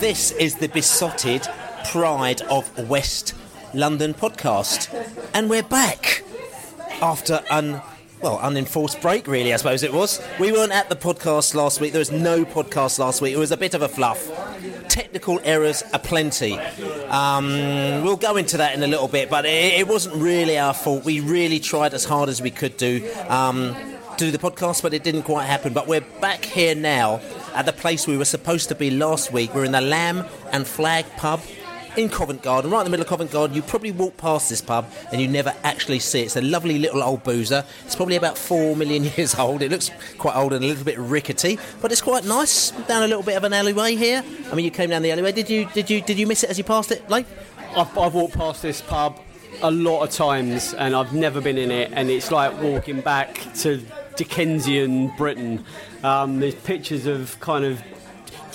This is the Beesotted pride of West London podcast. And we're back after an well, unenforced break, really, I suppose it was. We weren't at the podcast last week. There was no podcast last week. It was a bit of a fluff. Technical errors aplenty. Um, we'll go into that in a little bit, but it, it, wasn't really our fault. We really tried as hard as we could do. Um, do the podcast, but it didn't quite happen. But we're back here now at the place we were supposed to be last week. We're in the Lamb and Flag pub in Covent Garden, right in the middle of Covent Garden. You probably walk past this pub and you never actually see it. It's a lovely little old boozer. It's probably about four million years old. It looks quite old and a little bit rickety, but it's quite nice. Down a little bit of an alleyway here. I mean, you came down the alleyway. Did you? Did you? Did you miss it as you passed it, Like, I've, I've walked past this pub a lot of times and I've never been in it, and it's like walking back to Dickensian Britain. Um, there's pictures of kind of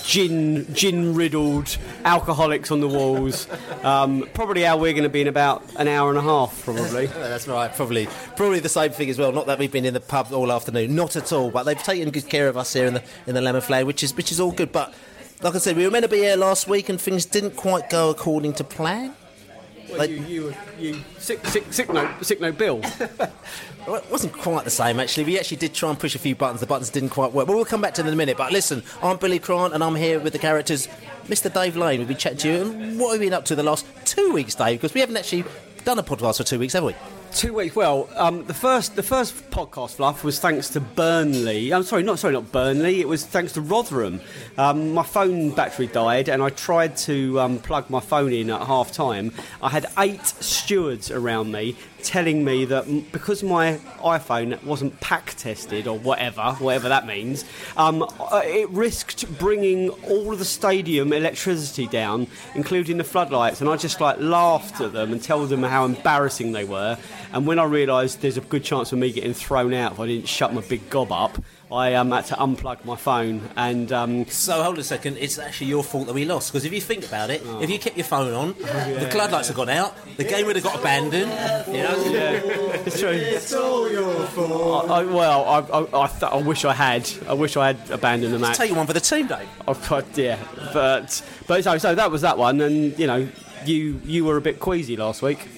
gin gin riddled alcoholics on the walls. Um, probably how we're going to be in about an hour and a half, probably. That's right. Probably probably the same thing as well. Not that we've been in the pub all afternoon, not at all. But they've taken good care of us here in the in the Lamb and Flag, which is which is all good. But like I said, we were meant to be here last week, and things didn't quite go according to plan. Well, you, you, you sick, sick, sick note, sick note, Bill. well, it wasn't quite the same actually. We actually did try and push a few buttons. The buttons didn't quite work. But we'll come back to them in a minute. But listen, I'm Billy Grant, and I'm here with the characters, Mr. Dave Lane. We've been chatting to you, and what have you been up to the last two weeks, Dave? Because we haven't actually done a podcast for two weeks, have we? Two weeks. Well, um, the first the first podcast fluff was thanks to Burnley. I'm sorry, not sorry, not Burnley. It was thanks to Rotherham. Um, my phone battery died, and I tried to um, plug my phone in at half time. I had eight stewards around me telling me that because my iPhone wasn't pack tested or whatever, whatever that means, um, uh, it risked bringing all of the stadium electricity down, including the floodlights. And I just like laughed at them and told them how embarrassing they were. And when I realised there's a good chance of me getting thrown out if I didn't shut my big gob up, I um, had to unplug my phone and. Um, so hold a second, it's actually your fault that we lost because if you think about it, oh. if you kept your phone on, oh, yeah, the floodlights yeah. have gone out, the game would have got abandoned. You know, yeah, it's true. It's all your fault. I, I, well, I, I, I, th- I, wish I had. I wish I had abandoned the match. Take one for the team, Dave. I, yeah, but but so so that was that one, and you know, you you were a bit queasy last week.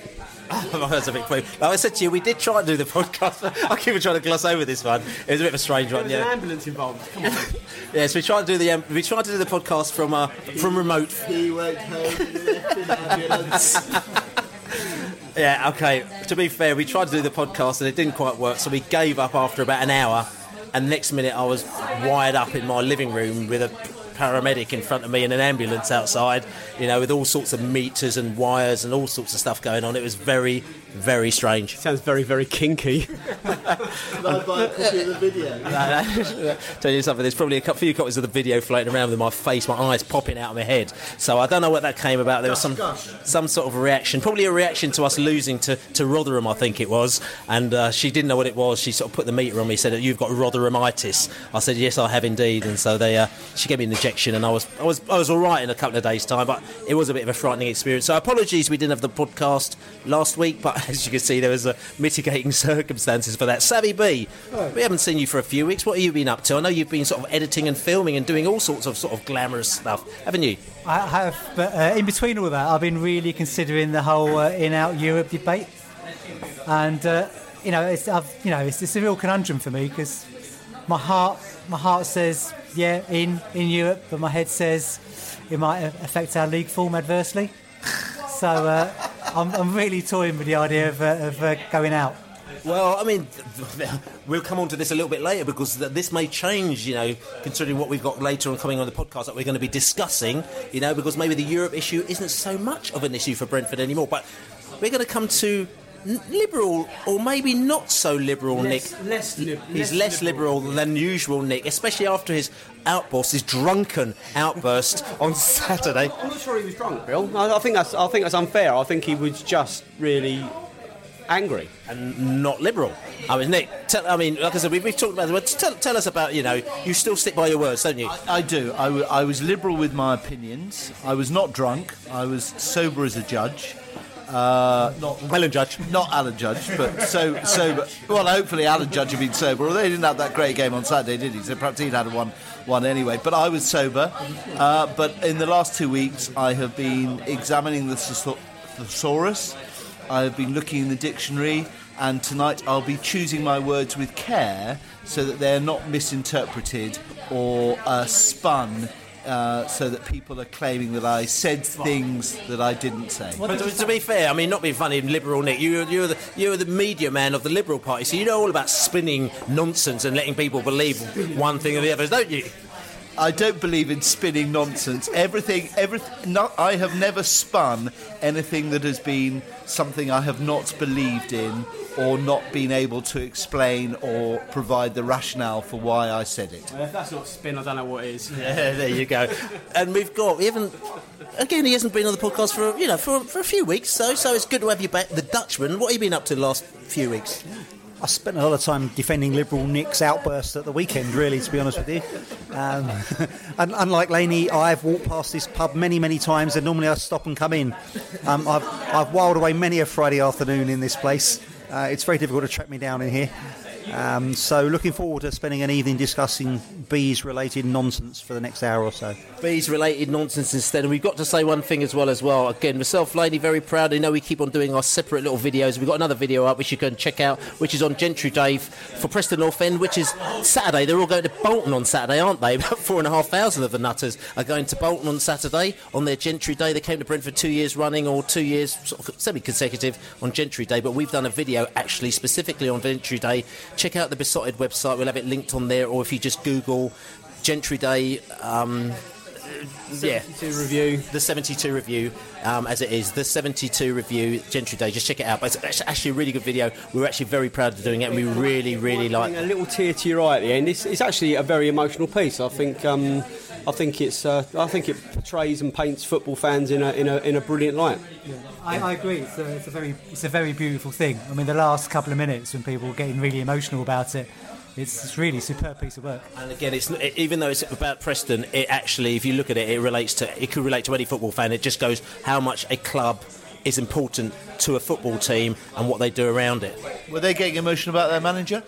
Oh, that's a bit quick. Like I said to you, we did try and do the podcast. I keep trying to gloss over this one. It was a bit of a strange one. yeah. an ambulance involved. Come on. yes, we tried to do the um, we tried to do the podcast from uh, from remote. He went home yeah. Okay. To be fair, we tried to do the podcast and it didn't quite work, so we gave up after about an hour. And next minute, I was wired up in my living room with a paramedic in front of me and an ambulance outside, you know, with all sorts of meters and wires and all sorts of stuff going on. It was very, very strange. Sounds very, very kinky. Can I buy a copy of the video? Tell you something, there's probably a few copies of the video floating around with my face, my eyes popping out of my head. So I don't know what that came about. There was some some sort of reaction, probably a reaction to us losing to, to Rotherham, I think it was. And uh, she didn't know what it was. She sort of put the meter on me, said, "You've got Rotherhamitis." I said, "Yes, I have indeed." And so they, uh, she gave me an injection, and I was I was I was all right in a couple of days' time, but it was a bit of a frightening experience. So apologies, we didn't have the podcast last week, but as you can see, there was uh, mitigating circumstances for that. Savvy Bee, we haven't seen you for a few weeks. What have you been up to? I know you've been sort of editing and filming and doing all sorts of sort of glamorous stuff, haven't you? I have, but uh, in between all that, I've been really considering the whole uh, in-out Europe debate, and uh, you know, it's I've, you know, it's, it's a real conundrum for me because my heart, my heart says yeah, in in Europe, but my head says it might affect our league form adversely. So uh, I'm, I'm really toying with the idea of, uh, of uh, going out. Well, I mean, we'll come on to this a little bit later because this may change, you know, considering what we've got later on coming on the podcast that we're going to be discussing, you know, because maybe the Europe issue isn't so much of an issue for Brentford anymore. But we're going to come to liberal or maybe not so liberal Nick. less lib- He's less less liberal. than usual, Nick, especially after his outburst, his drunken outburst on Saturday. I'm not sure he was drunk, Bill. I, I think that's I think that's unfair. I think he was just really angry. and not liberal. I mean, Nick, tell, I mean, like I said, we've, we've talked about it. but Tell, tell us about, you know, you still stick by your words, don't you? I do. I, w- I was liberal with my opinions. I was not drunk. I was sober as a judge. Uh, not Alan Judge. not Alan Judge, but so sober. Well, hopefully Alan Judge had been sober. Although he didn't have that great game on Saturday, did he? So perhaps he'd had one, one anyway. But I was sober. Uh, but in the last two weeks, I have been examining the thesaur- thesaurus. I have been looking in the dictionary, and tonight I'll be choosing my words with care so that they're not misinterpreted or uh, spun. Uh, so that people are claiming that I said things that I didn't say. But to, to be fair, I mean, not being funny, liberal Nick, you, you're, the, you're the media man of the Liberal Party, so you know all about spinning nonsense and letting people believe one thing or the other, don't you? I don't believe in spinning nonsense. Everything, everything. No, I have never spun anything that has been something I have not believed in or not been able to explain or provide the rationale for why I said it. If that's not spin, I don't know what is. Yeah, there you go. And we've got, we haven't, again, he hasn't been on the podcast for, you know, for, for a few weeks, so so it's good to have you back. The Dutchman, what have you been up to the last few weeks? I spent a lot of time defending Liberal Nick's outburst at the weekend, really, to be honest with you. Um, and unlike Laney, I've walked past this pub many, many times, and normally I stop and come in. Um, I've, I've wiled away many a Friday afternoon in this place. Uh, it's very difficult to track me down in here. Um, so, looking forward to spending an evening discussing bees related nonsense for the next hour or so. bees related nonsense instead. And we've got to say one thing as well as well. Again, myself, Laney, very proud. I know we keep on doing our separate little videos. We've got another video up which you can check out, which is on Gentry Day for Preston North End, which is Saturday. They're all going to Bolton on Saturday, aren't they? About four and a half thousand of the nutters are going to Bolton on Saturday on their Gentry Day. They came to Brentford two years running or two years sort of semi-consecutive on Gentry Day. But we've done a video actually specifically on Gentry Day. Check out the Beesotted website. We'll have it linked on there. Or if you just Google Gentry Day, um, yeah, review. the 72 review, um, as it is, the 72 review Gentry Day. Just check it out. But it's actually a really good video. We are actually very proud of doing it, and we really, really like. a little tear to your eye at the end. It's, it's actually a very emotional piece. I think. Um, I think it's. Uh, I think it portrays and paints football fans in a in a, in a brilliant light. I, I agree. It's a, it's a very it's a very beautiful thing. I mean, the last couple of minutes when people were getting really emotional about it, it's, it's really a superb piece of work. And again, it's it, even though it's about Preston, it actually, if you look at it, it relates to it could relate to any football fan. It just goes how much a club is important to a football team and what they do around it. Were they getting emotional about their manager?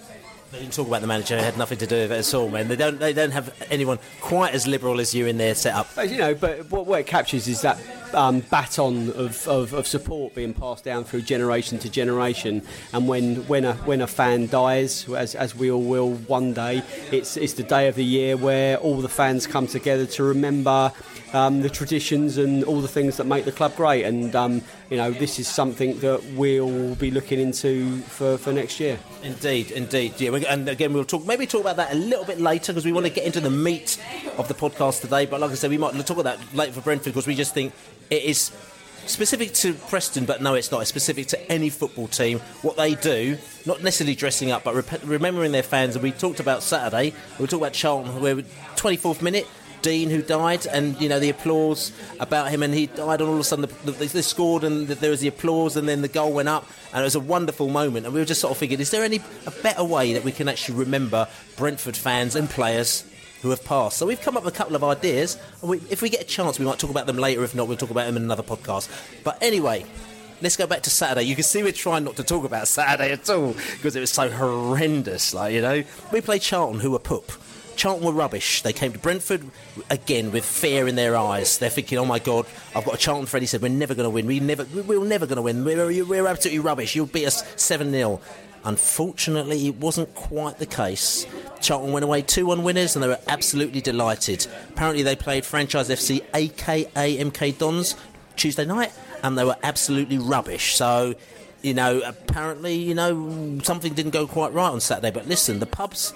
They didn't talk about the manager; it had nothing to do with it at all, man. They don't they don't have anyone quite as liberal as you in their setup. But, you know, but what, what it captures is that um, baton of, of, of support being passed down through generation to generation. And when, when, a, when a fan dies, as, as we all will one day, it's, it's the day of the year where all the fans come together to remember um, the traditions and all the things that make the club great. And, um, you know, this is something that we'll be looking into for, for next year. Indeed, indeed. Yeah, and again, we'll talk maybe talk about that a little bit later because we want to get into the meat of the podcast today. But like I said, we might talk about that later for Brentford because we just think it is specific to Preston, but no, it's not. It's specific to any football team. What they do, not necessarily dressing up, but rep- remembering their fans. And we talked about Saturday. We talked about Charlton, where 24th minute. Dean, who died, and you know the applause about him, and he died, and all of a sudden the, the, they scored, and there was the applause, and then the goal went up, and it was a wonderful moment. And we were just sort of thinking, is there any a better way that we can actually remember Brentford fans and players who have passed. So we've come up with a couple of ideas, and we, if we get a chance, we might talk about them later. If not, we'll talk about them in another podcast. But anyway, let's go back to Saturday. You can see we're trying not to talk about Saturday at all because it was so horrendous. Like you know, we played Charlton, who were poop. Charlton were rubbish. They came to Brentford again with fear in their eyes. They're thinking, "Oh my God, I've got a Charlton friend." He said, "We're never going to win. We never, we're never going to win. We're, we're absolutely rubbish. You'll beat us seven 0 Unfortunately, it wasn't quite the case. Charlton went away 2 1 winners and they were absolutely delighted. Apparently, they played Franchise FC, aka MK Dons, Tuesday night, and they were absolutely rubbish. So, you know, apparently, you know, something didn't go quite right on Saturday. But listen, the pubs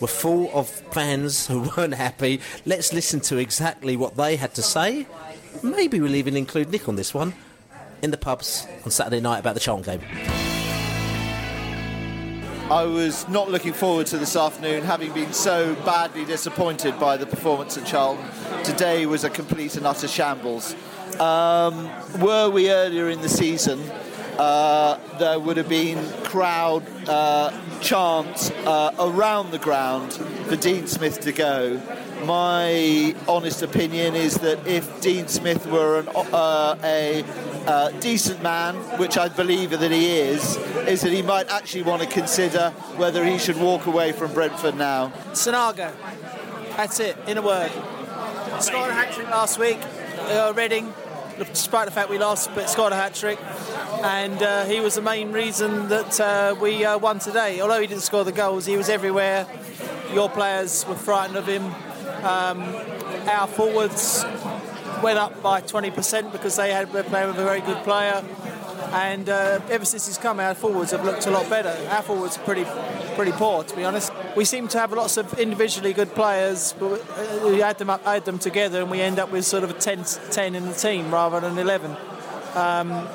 were full of fans who weren't happy. Let's listen to exactly what they had to say. Maybe we'll even include Nick on this one in the pubs on Saturday night about the Charlton game. I was not looking forward to this afternoon, having been so badly disappointed by the performance at Charlton. Today was a complete and utter shambles. Um, were we earlier in the season, uh, there would have been crowd uh, chants uh, around the ground for Dean Smith to go. My honest opinion is that if Dean Smith were an, uh, a uh, decent man, which I believe that he is, is that he might actually want to consider whether he should walk away from Brentford now. Sanogo. That's it, in a word. Scored a hat trick last week, uh, Reading, despite the fact we lost, but scored a hat trick. And uh, he was the main reason that uh, we uh, won today. Although he didn't score the goals, he was everywhere. Your players were frightened of him. Um, our forwards went up by 20% because they had were playing with a very good player. And uh, ever since he's come, our forwards have looked a lot better. Our forwards are pretty, pretty poor, to be honest. We seem to have lots of individually good players, but we add them up, add them together, and we end up with sort of a 10, 10 in the team rather than 11. Um,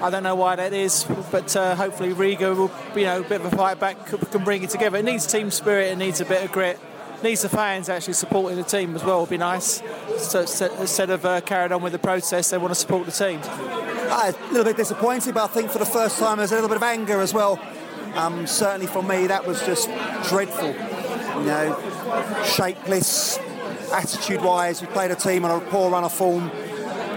I don't know why that is, but uh, hopefully Riga will, you know, a bit of a fight back can bring it together. It needs team spirit, it needs a bit of grit needs the fans actually supporting the team as well would be nice. So, so instead of uh, carrying on with the process, they want to support the team. A little bit disappointed, but I think for the first time there's a little bit of anger as well. Um, certainly for me, that was just dreadful. You know, shapeless, attitude-wise. We played a team on a poor run of form.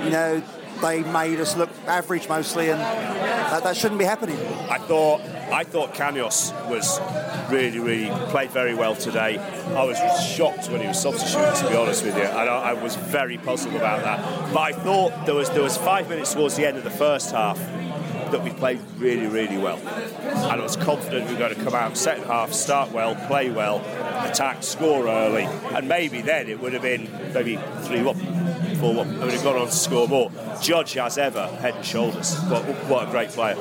You know, they made us look average mostly, and that, that shouldn't be happening. I thought I thought Canos was really, really played very well today. I was shocked when he was substituted, to be honest with you, and I, I was very puzzled about that. But I thought there was there was five minutes towards the end of the first half that we played really, really well. And I was confident we were going to come out second half, start well, play well, attack, score early, and maybe then it would have been maybe 3 1, 4 1. I would have gone on to score more. Judge, as ever, head and shoulders. What, what a great player.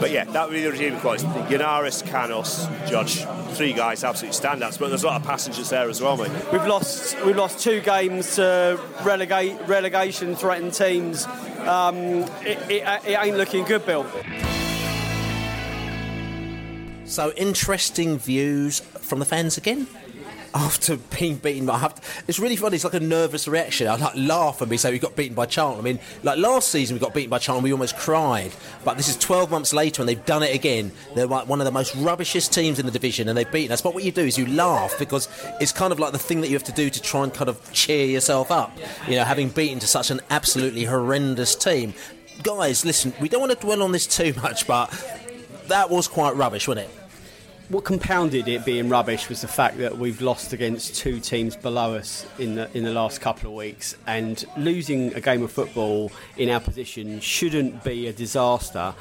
But yeah, that would be the redeeming qualities. Yennaris, Canos, Judge, three guys, absolute standouts. But there's a lot of passengers there as well, mate. We've lost we've lost two games to relegate relegation threatened teams. Um, it, it, it ain't looking good, Bill. So interesting views from the fans again after being beaten by. It's really funny. It's like a nervous reaction. I like laugh and we say we got beaten by Charlton. I mean, like last season we got beaten by Charlton. We almost cried. But this is 12 months later and they've done it again. They're like one of the most rubbishest teams in the division and they've beaten us. But what you do is you laugh because it's kind of like the thing that you have to do to try and kind of cheer yourself up. You know, having beaten to such an absolutely horrendous team. Guys, listen, we don't want to dwell on this too much, but that was quite rubbish, wasn't it? What compounded it being rubbish was the fact that we've lost against two teams below us in the in the last couple of weeks, and losing a game of football in our position shouldn't be a disaster,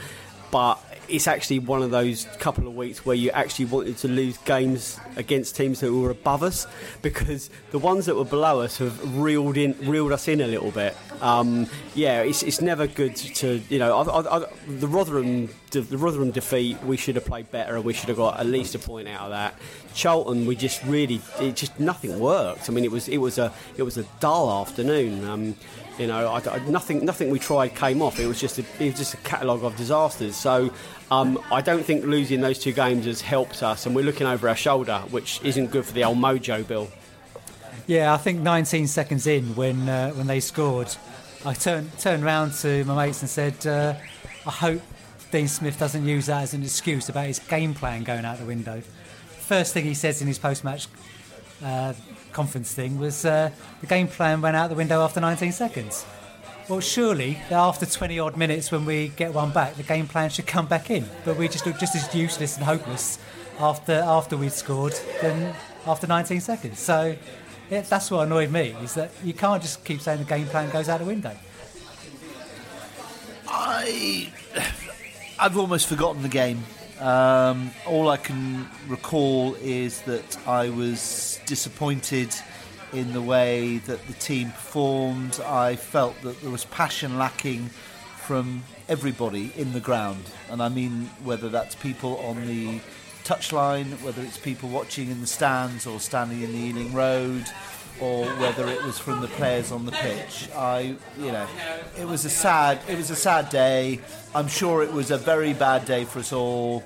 but it's actually one of those couple of weeks where you actually wanted to lose games against teams that were above us because the ones that were below us have reeled in, reeled us in a little bit. Um, yeah, it's, it's never good to you know. I, I, the Rotherham the, the Rotherham defeat, we should have played better we should have got at least a point out of that. Charlton, we just really, it just nothing worked. I mean, it was it was a it was a dull afternoon. Um, you know, I, I, nothing nothing we tried came off. It was just a, it was just a catalogue of disasters. So um, I don't think losing those two games has helped us, and we're looking over our shoulder, which isn't good for the old mojo, Bill. Yeah, I think 19 seconds in when uh, when they scored, I turned turned round to my mates and said, uh, "I hope Dean Smith doesn't use that as an excuse about his game plan going out the window." First thing he says in his post-match uh, conference thing was uh, the game plan went out the window after 19 seconds. Well, surely after 20 odd minutes, when we get one back, the game plan should come back in. But we just look just as useless and hopeless after after we'd scored than after 19 seconds. So yeah, that's what annoyed me is that you can't just keep saying the game plan goes out the window. I, I've almost forgotten the game. Um, all I can recall is that I was disappointed in the way that the team performed. I felt that there was passion lacking from everybody in the ground, and I mean whether that's people on the touchline, whether it's people watching in the stands or standing in the Ealing Road, or whether it was from the players on the pitch. I, you know, it was a sad, it was a sad day. I'm sure it was a very bad day for us all.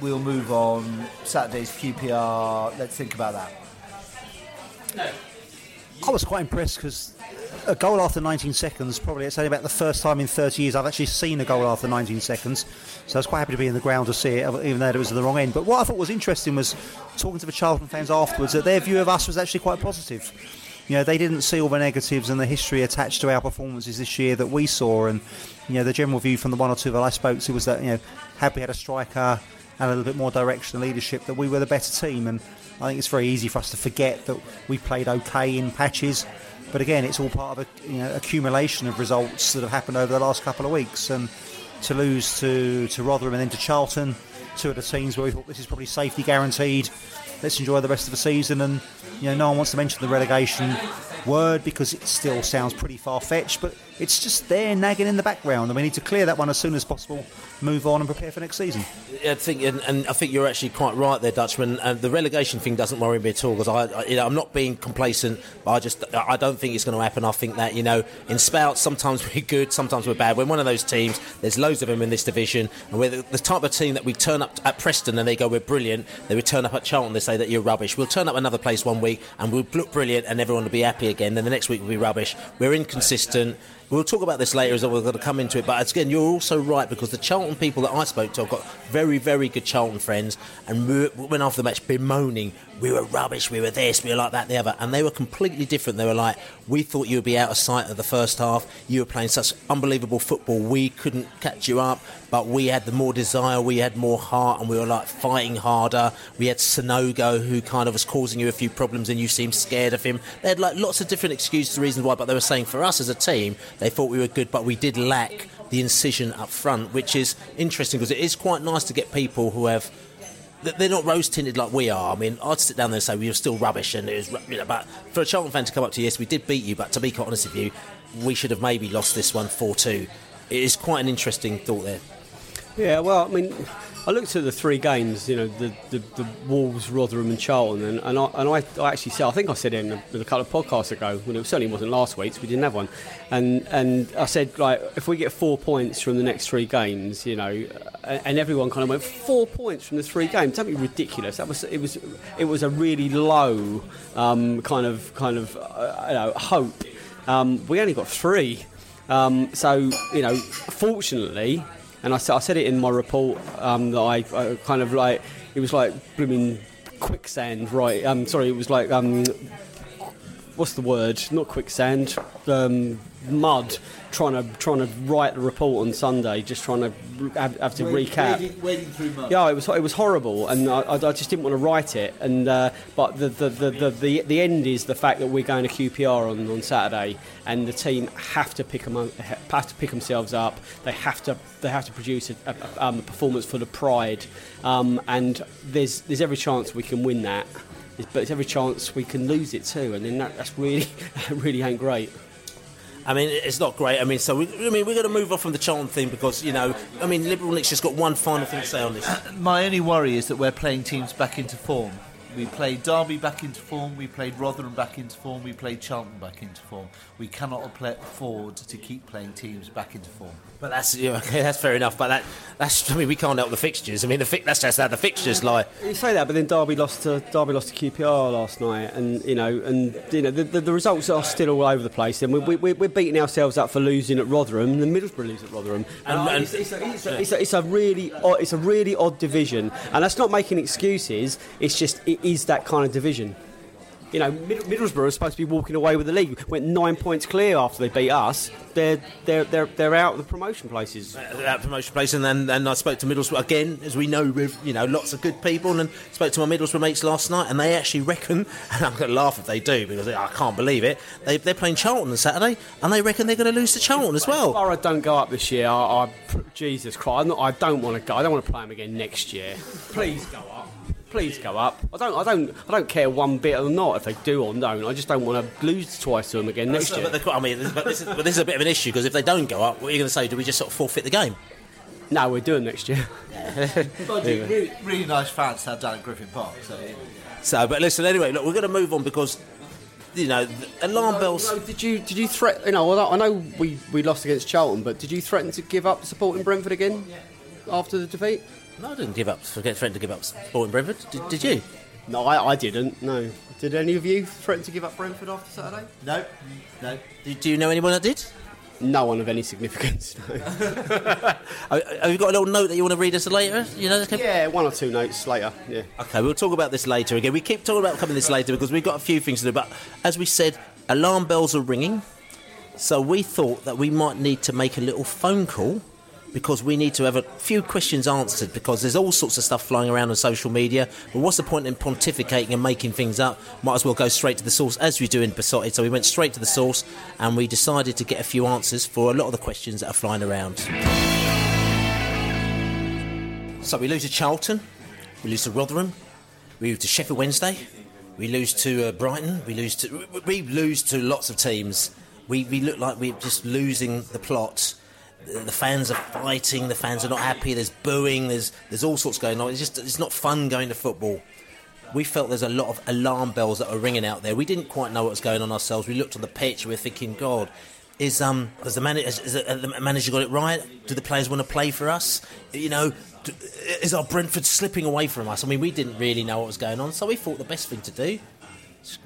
We'll move on. Saturday's QPR. Let's think about that. I was quite impressed because a goal after 19 seconds, probably it's only about the first time in 30 years I've actually seen a goal after 19 seconds. So I was quite happy to be in the ground to see it, even though it was at the wrong end. But what I thought was interesting was talking to the Charlton fans afterwards that their view of us was actually quite positive. You know, they didn't see all the negatives and the history attached to our performances this year that we saw. And, you know, the general view from the one or two that I spoke to was that, you know, had we had a striker and a little bit more direction and leadership, that we were the better team. And I think it's very easy for us to forget that we played okay in patches. But again, it's all part of a you know, accumulation of results that have happened over the last couple of weeks. And to lose to, to Rotherham and then to Charlton, two of the teams where we thought this is probably safety guaranteed. Let's enjoy the rest of the season. And you know, no one wants to mention the relegation word because it still sounds pretty far fetched, but it's just there nagging in the background, and we need to clear that one as soon as possible, move on, and prepare for next season. I think, and, and I think you're actually quite right there, Dutchman. And the relegation thing doesn't worry me at all because I, I, you know, I'm not being complacent. I just, I don't think it's going to happen. I think that you know, in spouts, sometimes we're good, sometimes we're bad. We're one of those teams. There's loads of them in this division, and we're the, the type of team that we turn up at Preston and they go, we're brilliant. They turn up at Charlton, they say that you're rubbish. We'll turn up another place one week and we'll look brilliant, and everyone will be happy again. Then the next week will be rubbish. We're inconsistent. We'll talk about this later as we're going to come into it. But again, you're also right because the Charlton people that I spoke to, I've got very, very good Charlton friends, and went after the match bemoaning we were rubbish, we were this, we were like that, the other, and they were completely different. They were like, we thought you would be out of sight of the first half. You were playing such unbelievable football, we couldn't catch you up, but we had the more desire, we had more heart, and we were like fighting harder. We had Sanogo who kind of was causing you a few problems, and you seemed scared of him. They had like lots of different excuses, reasons why, but they were saying for us as a team, they thought we were good, but we did lack the incision up front, which is interesting because it is quite nice to get people who have they're not rose tinted like we are. I mean, I'd sit down there and say we were still rubbish, and it was, you know, but for a Charlton fan to come up to you, yes, we did beat you, but to be quite honest with you, we should have maybe lost this one 4 2. It is quite an interesting thought there. Yeah, well, I mean, I looked at the three games, you know, the, the, the Wolves, Rotherham, and Charlton, and, and, I, and I, actually said, I think I said in a, in a couple of podcasts ago, when it certainly wasn't last week's, we didn't have one, and and I said, like, if we get four points from the next three games, you know, and everyone kind of went four points from the three games, be ridiculous. That was it was it was a really low um, kind of kind of uh, you know hope. Um, we only got three, um, so you know, fortunately and I, I said it in my report um, that I, I, kind of like it was like blooming quicksand, right? Um, sorry, it was like um, what's the word? Not quicksand, um, mud. Trying to trying to write the report on Sunday, just trying to have, have to recap. wading- wading through mud. Yeah, it was it was horrible, and I, I, just didn't want to write it. And uh, but the the, the, the, the the end is the fact that we're going to QPR on, on Saturday, and the team have to pick them have to pick themselves up. They have to they have to produce a, a, um, a performance for the pride, um, and there's there's every chance we can win that, but there's every chance we can lose it too, and then that, that's really really ain't great. I mean, it's not great. I mean, so we, I mean, we're going to move off from the Charlton thing because you know, I mean, Liberal Nick's just got one final thing to say on this. Uh, my only worry is that we're playing teams back into form. We played Derby back into form, we played Rotherham back into form, we played Charlton back into form. We cannot afford to keep playing teams back into form. But that's yeah, okay, that's fair enough. But that that's I mean we can't help the fixtures. I mean the fi- that's just how the fixtures lie. You say that, but then Derby lost to Derby lost to QPR last night, and you know, and you know, the, the, the results are still all over the place. And we, we, we're beating ourselves up for losing at Rotherham, The Middlesbrough lose at Rotherham. And, And- and- it's, it's, a, it's, a, it's, a, it's a really odd, it's a really odd division, and that's not making excuses. It's just it is that kind of division. You know, Middlesbrough are supposed to be walking away with the league. Went nine points clear after they beat us. They're they're they're, they're out of the promotion places. Uh, that promotion place, and then and I spoke to Middlesbrough again, as we know, with you know lots of good people, and spoke to my Middlesbrough mates last night, and they actually reckon, and I'm going to laugh if they do because I can't believe it. They, they're playing Charlton on Saturday, and they reckon they're going to lose to Charlton as well. Borough don't go up this year. I, I Jesus Christ, not, I don't want to go. I don't want to play them again next year. Please go up. Please go up. I don't. I don't. I don't care one bit or not if they do or don't. I just don't want to lose twice to them again next So, year. but the, I mean, but this, is, but this is a bit of an issue because if they don't go up, what are you going to say? Do we just sort of forfeit the game? No, we're doing next year. really, really nice fans to have down at Griffin Park. So, So, but listen, anyway, look, we're going to move on because you know the alarm bells. No, did you did you threaten? You know, I know we, we lost against Charlton, but did you threaten to give up supporting Brentford again after the defeat? No, I didn't give up. Forget threatened to give up Sporting Brentford. Did, did you? No, I, I didn't. No. Did any of you threaten to give up Brentford after Saturday? no, no. Do, do you know anyone that did? No one of any significance. No. Have have you got a little note that you want to read us later? You know, yeah, one or two notes later. Yeah. Okay, we'll talk about this later again. We keep talking about coming this later because we've got a few things to do. But as we said, alarm bells are ringing. So we thought that we might need to make a little phone call because we need to have a few questions answered because there's all sorts of stuff flying around on social media. But what's the point in pontificating and making things up? Might as well go straight to the source as we do in Beesotted. So we went straight to the source and we decided to get a few answers for a lot of the questions that are flying around. So we lose to Charlton, we lose to Rotherham, we lose to Sheffield Wednesday, we lose to uh, Brighton, we lose to we, lose to lots of teams. We, we look like we're just losing the plot. The fans are fighting. The fans are not happy. There's booing. There's there's all sorts going on. It's just it's not fun going to football. We felt there's a lot of alarm bells that are ringing out there. We didn't quite know what was going on ourselves. We looked on the pitch. We were thinking, God, is um has the manager has, has the manager got it right? Do the players want to play for us? You know, d- is our Brentford slipping away from us? I mean, we didn't really know what was going on, so we thought the best thing to do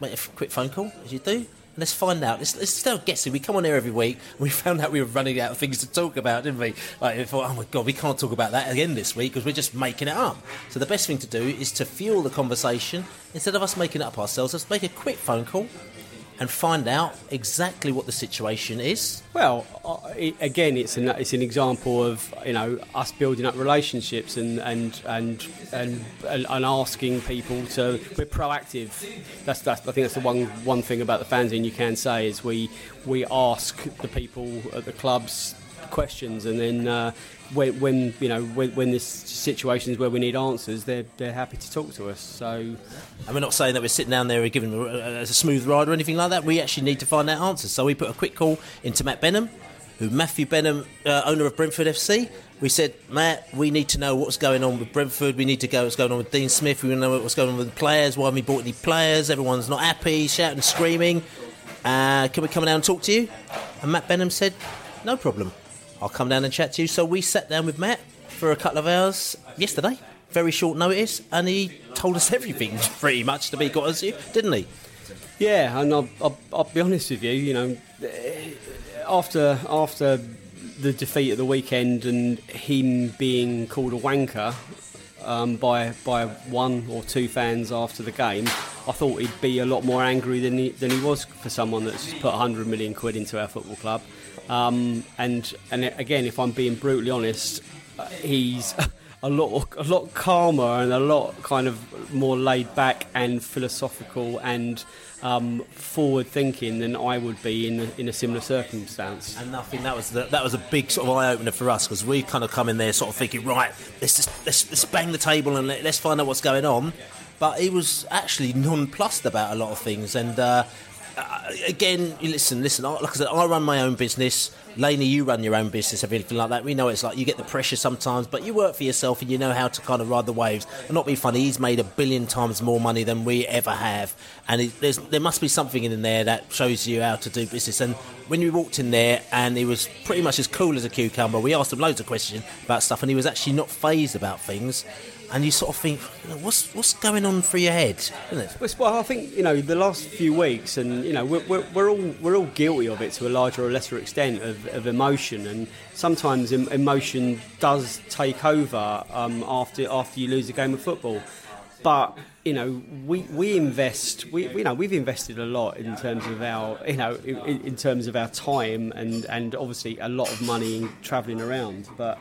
make a quick phone call, as you do. Let's find out. Let's, let's start guessing. We come on here every week. We found out we were running out of things to talk about, didn't we? Like, we thought, oh my god, we can't talk about that again this week because we're just making it up. So the best thing to do is to fuel the conversation instead of us making it up ourselves. Let's make a quick phone call and find out exactly what the situation is. Well, again, it's an it's an example of you know us building up relationships and and and and, and, and asking people to we're proactive. That's that's I think that's the one one thing about the fanzine you can say is we we ask the people at the clubs questions and then uh, when, when you know when, when there's situations where we need answers they're they're happy to talk to us so And we're not saying that we're sitting down there and giving them a, a smooth ride or anything like that. We actually need to find out answers. So we put a quick call into Matt Benham, who Matthew Benham, uh, owner of Brentford FC. We said, Matt, we need to know what's going on with Brentford. We need to go what's going on with Dean Smith. We want to know what's going on with the players. Why haven't we bought any players? Everyone's not happy, shouting, screaming. Uh, can we come down and talk to you? And Matt Benham said, no problem. I'll come down and chat to you. So we sat down with Matt for a couple of hours yesterday, very short notice, and he told us everything pretty much to be got us, didn't he? Yeah, and I'll, I'll, I'll be honest with you. You know, after after the defeat at the weekend and him being called a wanker um, by by one or two fans after the game, I thought he'd be a lot more angry than he than he was for someone that's put 100 million quid into our football club. Um, and and again, if I'm being brutally honest, uh, he's. A lot, a lot calmer and a lot kind of more laid back and philosophical and um, forward thinking than I would be in a, in a similar circumstance. And I think that was the, that was a big sort of eye opener for us because we kind of come in there sort of thinking, right, let's just let's, let's bang the table and let, let's find out what's going on. But he was actually nonplussed about a lot of things, and uh, uh, again, listen, listen. I- Like I said, I run my own business. Laney, you run your own business, everything like that. We know it's like you get the pressure sometimes, but you work for yourself and you know how to kind of ride the waves. And not be funny, he's made a billion times more money than we ever have, and it, there must be something in there that shows you how to do business. And when we walked in there, and he was pretty much as cool as a cucumber. We asked him loads of questions about stuff, and he was actually not phased about things. And you sort of think, you know, what's what's going on through your head, isn't it? Well, I think you know the last few weeks, and you know we're, we're, we're all we're all guilty of it to a larger or lesser extent of, of emotion, and sometimes emotion does take over um, after after you lose a game of football. But you know we, we invest we you know we've invested a lot in terms of our you know in, in terms of our time and and obviously a lot of money in travelling around, but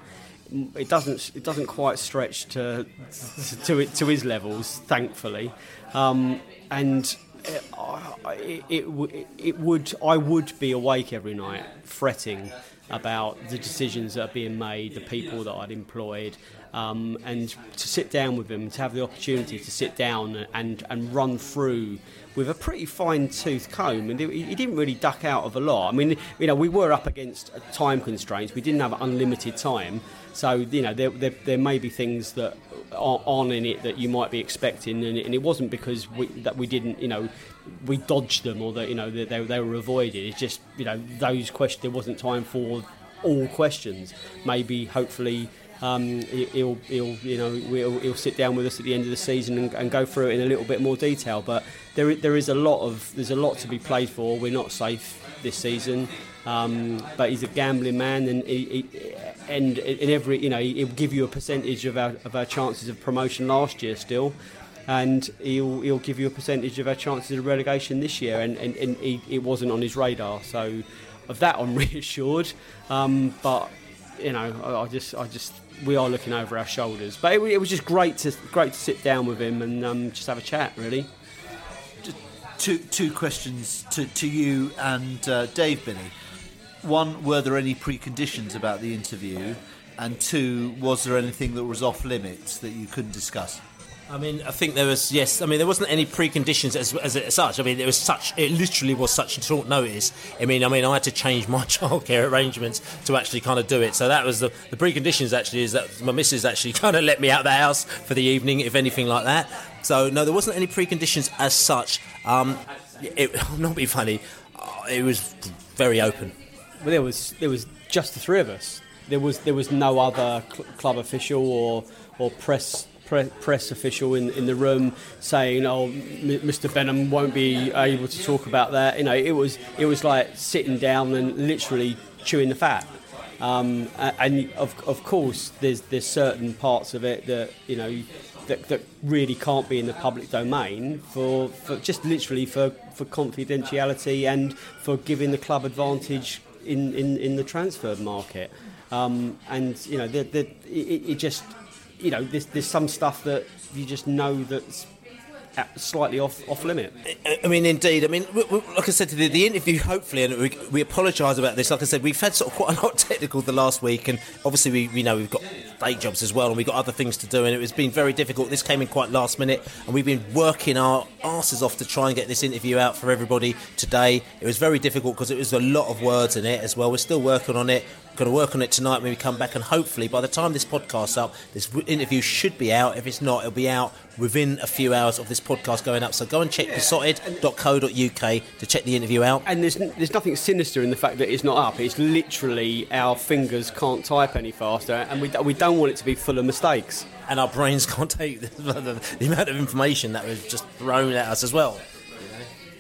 it doesn't it doesn't quite stretch to to it, to his levels, thankfully, um, and it, it, it, it would I would be awake every night fretting about the decisions that are being made, the people that I'd employed, um, and to sit down with him, to have the opportunity to sit down and and run through with a pretty fine tooth comb, and he, he didn't really duck out of a lot. I mean, you know, we were up against time constraints. We didn't have unlimited time, so you know, there, there, there may be things that are on in it that you might be expecting, and it, and it wasn't because we, that we didn't, you know, we dodged them or that you know they, they, were avoided. It's just you know those questions. There wasn't time for all questions. Maybe, hopefully. Um, he- he'll, he'll, you know, he'll, he'll sit down with us at the end of the season and, and go through it in a little bit more detail. But there, there is a lot of, there's a lot to be played for. We're not safe this season, um, but he's a gambling man, and he, he, and in every, you know, he'll give you a percentage of our, of our chances of promotion last year still. And he'll, he'll give you a percentage of our chances of relegation this year, and, and, and he, it wasn't on his radar. So, of that, I'm reassured. Um, but you know, I, I just, I just, we are looking over our shoulders. But it, it was just great to, great to sit down with him and um, just have a chat, really. Two, two questions to, to you and uh, Dave Billy. One, were there any preconditions about the interview? And two, was there anything that was off limits that you couldn't discuss? I mean, I think there was yes. I mean, there wasn't any preconditions as, as, as such. I mean, it was such. It literally was such short notice. I mean, I mean, I had to change my childcare arrangements to actually kind of do it. So that was the the preconditions. Actually, is that my missus actually kind of let me out of the house for the evening, if anything like that. So no, there wasn't any preconditions as such. Um, it, not be funny. uh, It was very open. Well, there was there was just the three of us. There was there was no other cl- club official or or press pre- press official in, in the room saying, "Oh, M- Mr. Benham won't be able to talk about that." You know, it was it was like sitting down and literally chewing the fat. Um, and of, of course, there's there's certain parts of it that you know that, that really can't be in the public domain for, for just literally for, for confidentiality and for giving the club advantage in, in, in the transfer market. Um, and you know, the, the, it, it just you know, there's, there's some stuff that you just know that's at- slightly off off limit. I- mean, indeed. I mean, like I said, the, the interview, hopefully, and we, we apologise about this. Like I said, we've had sort of quite a lot technical the last week, and obviously, we, we know we've got day jobs as well, and we've got other things to do, and it has been very difficult. This came in quite last minute, and we've been working our asses off to try and get this interview out for everybody today. It was very difficult because it was a lot of words in it as well. We're still working on it. Going to work on it tonight when we come back, and hopefully, by the time this podcast's up, this interview should be out. If it's not, it'll be out within a few hours of this podcast going up. So go and check beesotted.co.uk to check the interview out. And there's there's nothing sinister in the fact that it's not up. It's literally our fingers can't type any faster, and we, we don't want it to be full of mistakes. And our brains can't take the, the, the amount of information that was just thrown at us as well.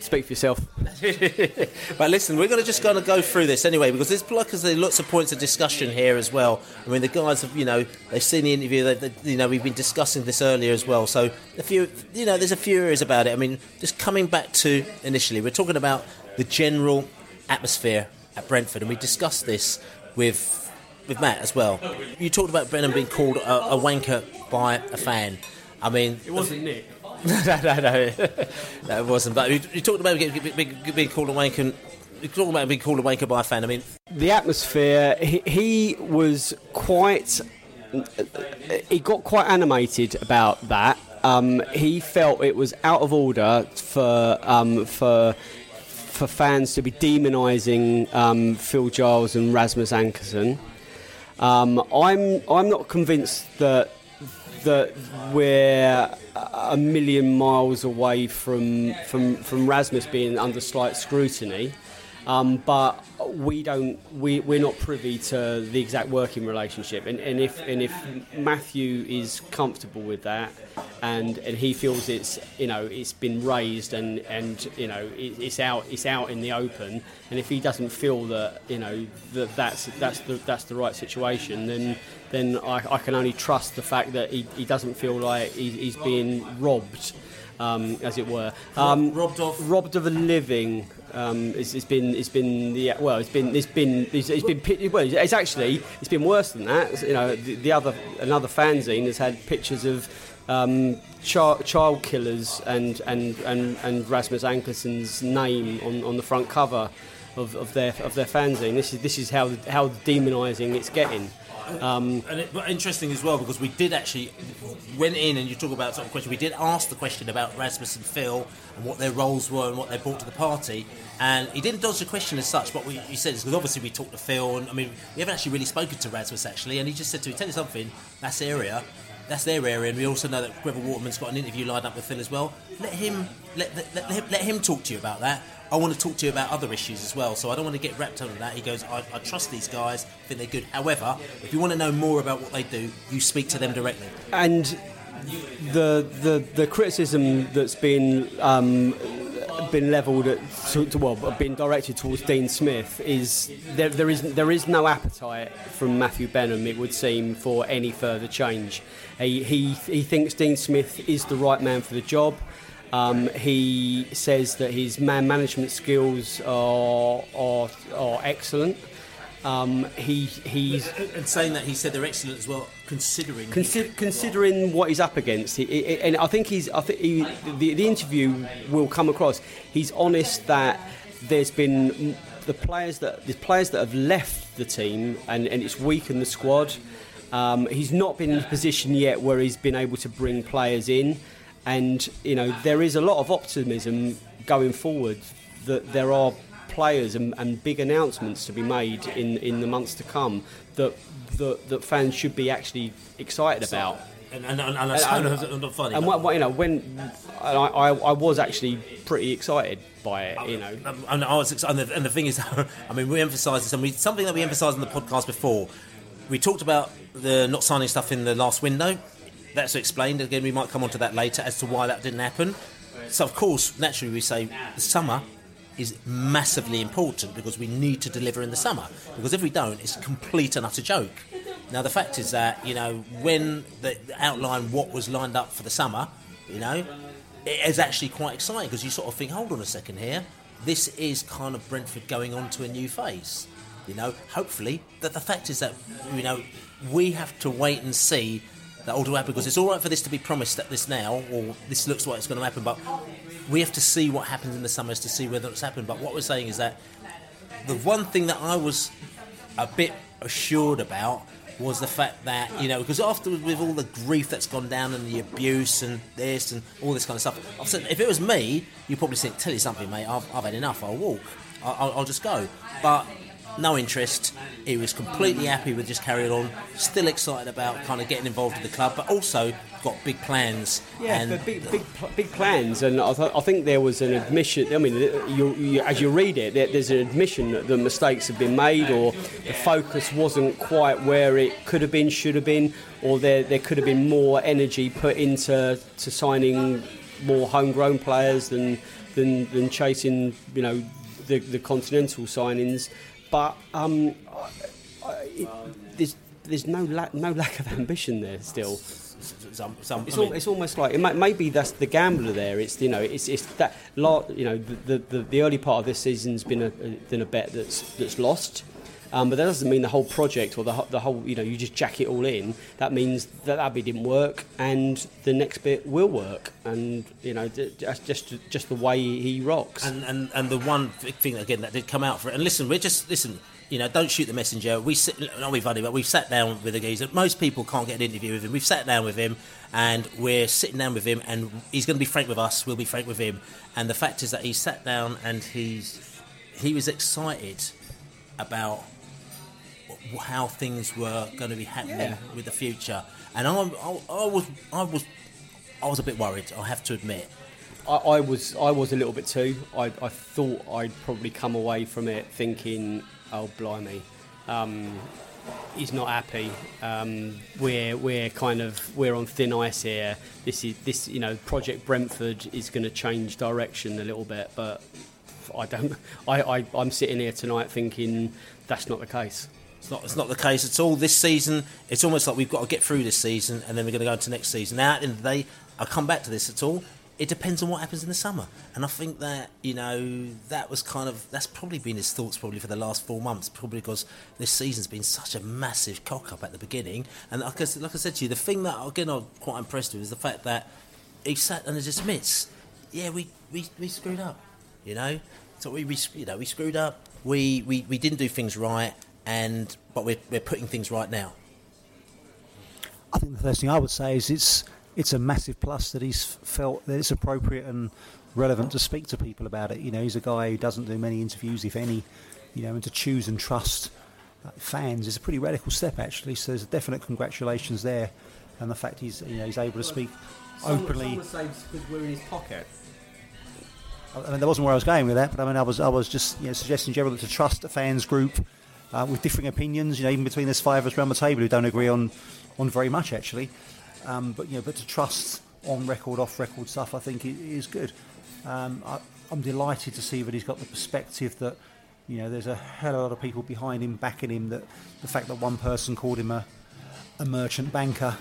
Speak for yourself. but listen, we're going to just going to go through this anyway because there's like I say, lots of points of discussion here as well. I mean, the guys have you know they've seen the interview. They, they, you know, we've been discussing this earlier as well. So a few, you know, there's a few areas about it. I mean, just coming back to initially, we're talking about the general atmosphere at Brentford, and we discussed this with with Matt as well. You talked about Brennan being called a, a wanker by a fan. I mean, It wasn't Nick. no, no, no, no, it wasn't. But you, you talked about being, being, called a wanker. You talked about being called a wanker by a fan. I mean, the atmosphere he, he was quite he got quite animated about that um, he felt it was out of order for um, for for fans to be demonising um, Phil Giles and Rasmus Ankersen. Um, I'm I'm not convinced that that we're a million miles away from from from Rasmus being under slight scrutiny. Um, but we don't we, we're not privy to the exact working relationship and, and if and if Matthew is comfortable with that and and he feels it's you know it's been raised and and you know it, it's out it's out in the open and if he doesn't feel that you know that that's that's the that's the right situation then then I, I can only trust the fact that he, he doesn't feel like he, he's being robbed um, as it were um, robbed of robbed of a living um, it's, it's been it's been the well it's been it's been it's, it's been well it's actually it's been worse than that you know the, the other another fanzine has had pictures of um, child, child killers and, and, and, and Rasmus Ankersen's name on, on the front cover of, of their of their fanzine. This is this is how how demonising it's getting. Um, and it, but interesting as well because we did actually went in and you talk about sort of question. We did ask the question about Rasmus and Phil and what their roles were and what they brought to the party. And he didn't dodge the question as such. But we, he said is because obviously we talked to Phil, and I mean we haven't actually really spoken to Rasmus actually, and he just said to me, "Tell you something, that's area." That's their area, and we also know that Greville Waterman's got an interview lined up with Phil as well. Let him let, let, let, him, let him talk to you about that. I want to talk to you about other issues as well, so I don't want to get wrapped up in that. He goes, I, I trust these guys, I think they're good. However, if you want to know more about what they do, you speak to them directly. and the the the criticism that's been um, been levelled at to, to, well been directed towards Dean Smith is there there is there is no appetite from Matthew Benham it would seem for any further change. He he, he thinks Dean Smith is the right man for the job. Um, he says that his man management skills are are, are excellent. Um, he he's And saying that, he said they're excellent as well, considering. Consi- considering what he's up against, he, he- and I think he's, I think he, the, the interview will come across. He's honest that there's been the players that the players that have left the team, and, and it's weakened the squad. Um, he's not been in a position yet where he's been able to bring players in, and you know there is a lot of optimism going forward that there are players and, and big announcements to be made in, in the months to come that, that that fans should be actually excited about. And, and, and, and, And- am not funny. And what, what, you know, when and I, I, I was actually pretty excited by it, you know. Um, and I was, and the, and the thing is, I mean, we emphasise this, and we, something that we emphasised in the podcast before. We talked about the not signing stuff in the last window. That's explained. Again, we might come on to that later as to why that didn't happen. So, of course, naturally, we say the summer is massively important because we need to deliver in the summer. Because if we don't, it's a complete and utter joke. Now, the fact is that, you know, when the outline what was lined up for the summer, you know, it is actually quite exciting because you sort of think, hold on a second here, this is kind of Brentford going on to a new phase. You know, hopefully, that the fact is that, you know, we have to wait and see that all to happen because it's all right for this to be promised at this now, or this looks like it's going to happen, but we have to see what happens in the summers to see whether it's happened. But what we're saying is that the one thing that I was a bit assured about was the fact that you know because after with all the grief that's gone down and the abuse and this and all this kind of stuff, I've said if it was me, you'd probably think, "Tell you something, mate, I've, I've had enough. I'll walk. I'll, I'll just go." But no interest. He was completely happy with just carrying on. Still excited about kind of getting involved with the club, but also got big plans. Yeah, and big, big, big plans, and I, th- I think there was an admission. I mean, you, you, as you read it, there, there's an admission that the mistakes have been made, or the focus wasn't quite where it could have been, should have been, or there, there could have been more energy put into to signing more homegrown players than than, than chasing, you know, the, the continental signings. But um, I- I- it, there's there's no lack no lack of ambition there still. some, some, It's, I mean- al- it's almost like it might, maybe that's the gambler there. It's you know it's, it's that lot you know the, the, the early part of this season's been a, been a bet that's that's lost. Um, but that doesn't mean the whole project or the, the whole, you know, you just jack it all in. That means that that bit didn't work, and the next bit will work, and you know, that's just just the way he rocks. And, and and the one thing again that did come out for it. And listen, we're just listen. you know, don't shoot the messenger. We sit, not we funny, but we've sat down with the geezer. Most people can't get an interview with him. We've sat down with him, and we're sitting down with him, and he's going to be frank with us. We'll be frank with him. And the fact is that he sat down and he's he was excited about how things were going to be happening Yeah. with the future. And I, I, I was I was I was a bit worried. I have to admit. I, I was I was a little bit too. I, I thought I'd probably come away from it thinking, oh blimey, um, he's not happy. Um, we're we're kind of we're on thin ice here. This is this you know Project Brentford is going to change direction a little bit, but I don't. I, I I'm sitting here tonight thinking that's not the case. It's not, it's not the case at all. This season, it's almost like we've got to get through this season and then we're going to go into next season. Now, at the end of the day, I'll come back to this at all. It depends on what happens in the summer. And I think that, you know, that was kind of, that's probably been his thoughts probably for the last four months, probably because this season's been such a massive cock up at the beginning. And like I, like I said to you, the thing that, again, I'm quite impressed with is the fact that he sat and he just admits, yeah, we, we, we screwed up, you know? So we, we, you know, we screwed up. We, we, we didn't do things right, and but we're, we're putting things right now. I think the first thing I would say is it's it's a massive plus that he's felt that it's appropriate and relevant to speak to people about it. You know, he's a guy who doesn't do many interviews, if any. You know, and to choose and trust uh, fans is a pretty radical step, actually. So there's a definite congratulations there, and the fact he's you know he's able to speak openly. because we're in his pocket. I mean, that wasn't where I was going with that, but I mean, I was I was just you know, suggesting generally to trust a fans group uh, with differing opinions. You know, even between there's five of us around the table who don't agree on on very much actually. Um, but you know, but to trust on record, off record stuff, I think is good. Um, I, I'm delighted to see that he's got the perspective that you know there's a hell of a lot of people behind him, backing him. That the fact that one person called him a a merchant banker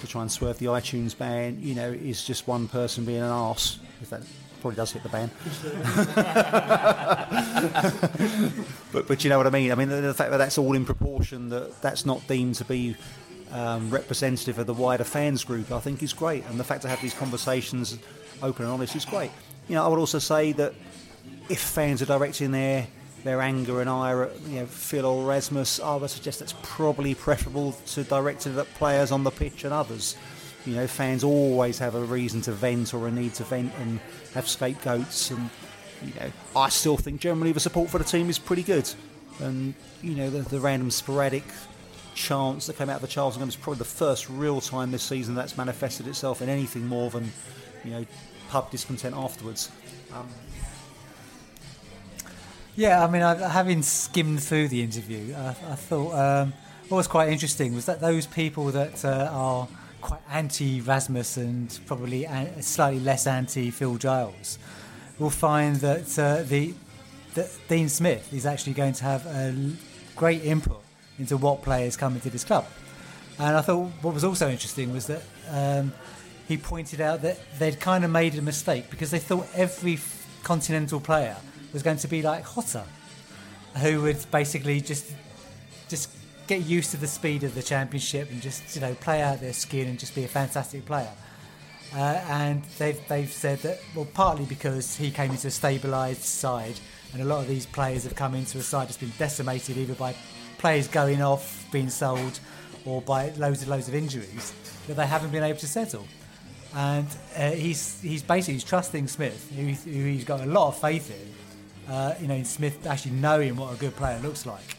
to try and swerve the iTunes ban, you know, is just one person being an arse. If that probably does hit the ban. but but you know what I mean. I mean the, the fact that that's all in proportion that that's not deemed to be um, representative of the wider fans group, I think is great. And the fact to have these conversations open and honest is great. You know, I would also say that if fans are directing their their anger and ire at you know Phil or Rasmus, I would suggest that's probably preferable to directing it at players on the pitch and others. You know, fans always have a reason to vent or a need to vent and have scapegoats. And you know, I still think generally the support for the team is pretty good. And you know, the, the random sporadic chants that came out of the Charlton game is probably the first real time this season that's manifested itself in anything more than you know pub discontent afterwards. Um, Yeah, I mean, having skimmed through the interview, I, I thought um, what was quite interesting was that those people that uh, are quite anti Rasmus and probably an- slightly less anti Phil Giles will find that uh, the that Dean Smith is actually going to have a great input into what players come into this club. And I thought what was also interesting was that um, he pointed out that they'd kind of made a mistake because they thought every continental player was going to be like Jota, who would basically just just get used to the speed of the championship and just you know play out their skin and just be a fantastic player. Uh, and they've they've said that well partly because he came into a stabilised side and a lot of these players have come into a side that's been decimated either by players going off, being sold, or by loads and loads of injuries that they haven't been able to settle. And uh, he's he's basically he's trusting Smith, who, who he's got a lot of faith in. Uh, you know, in Smith actually knowing what a good player looks like,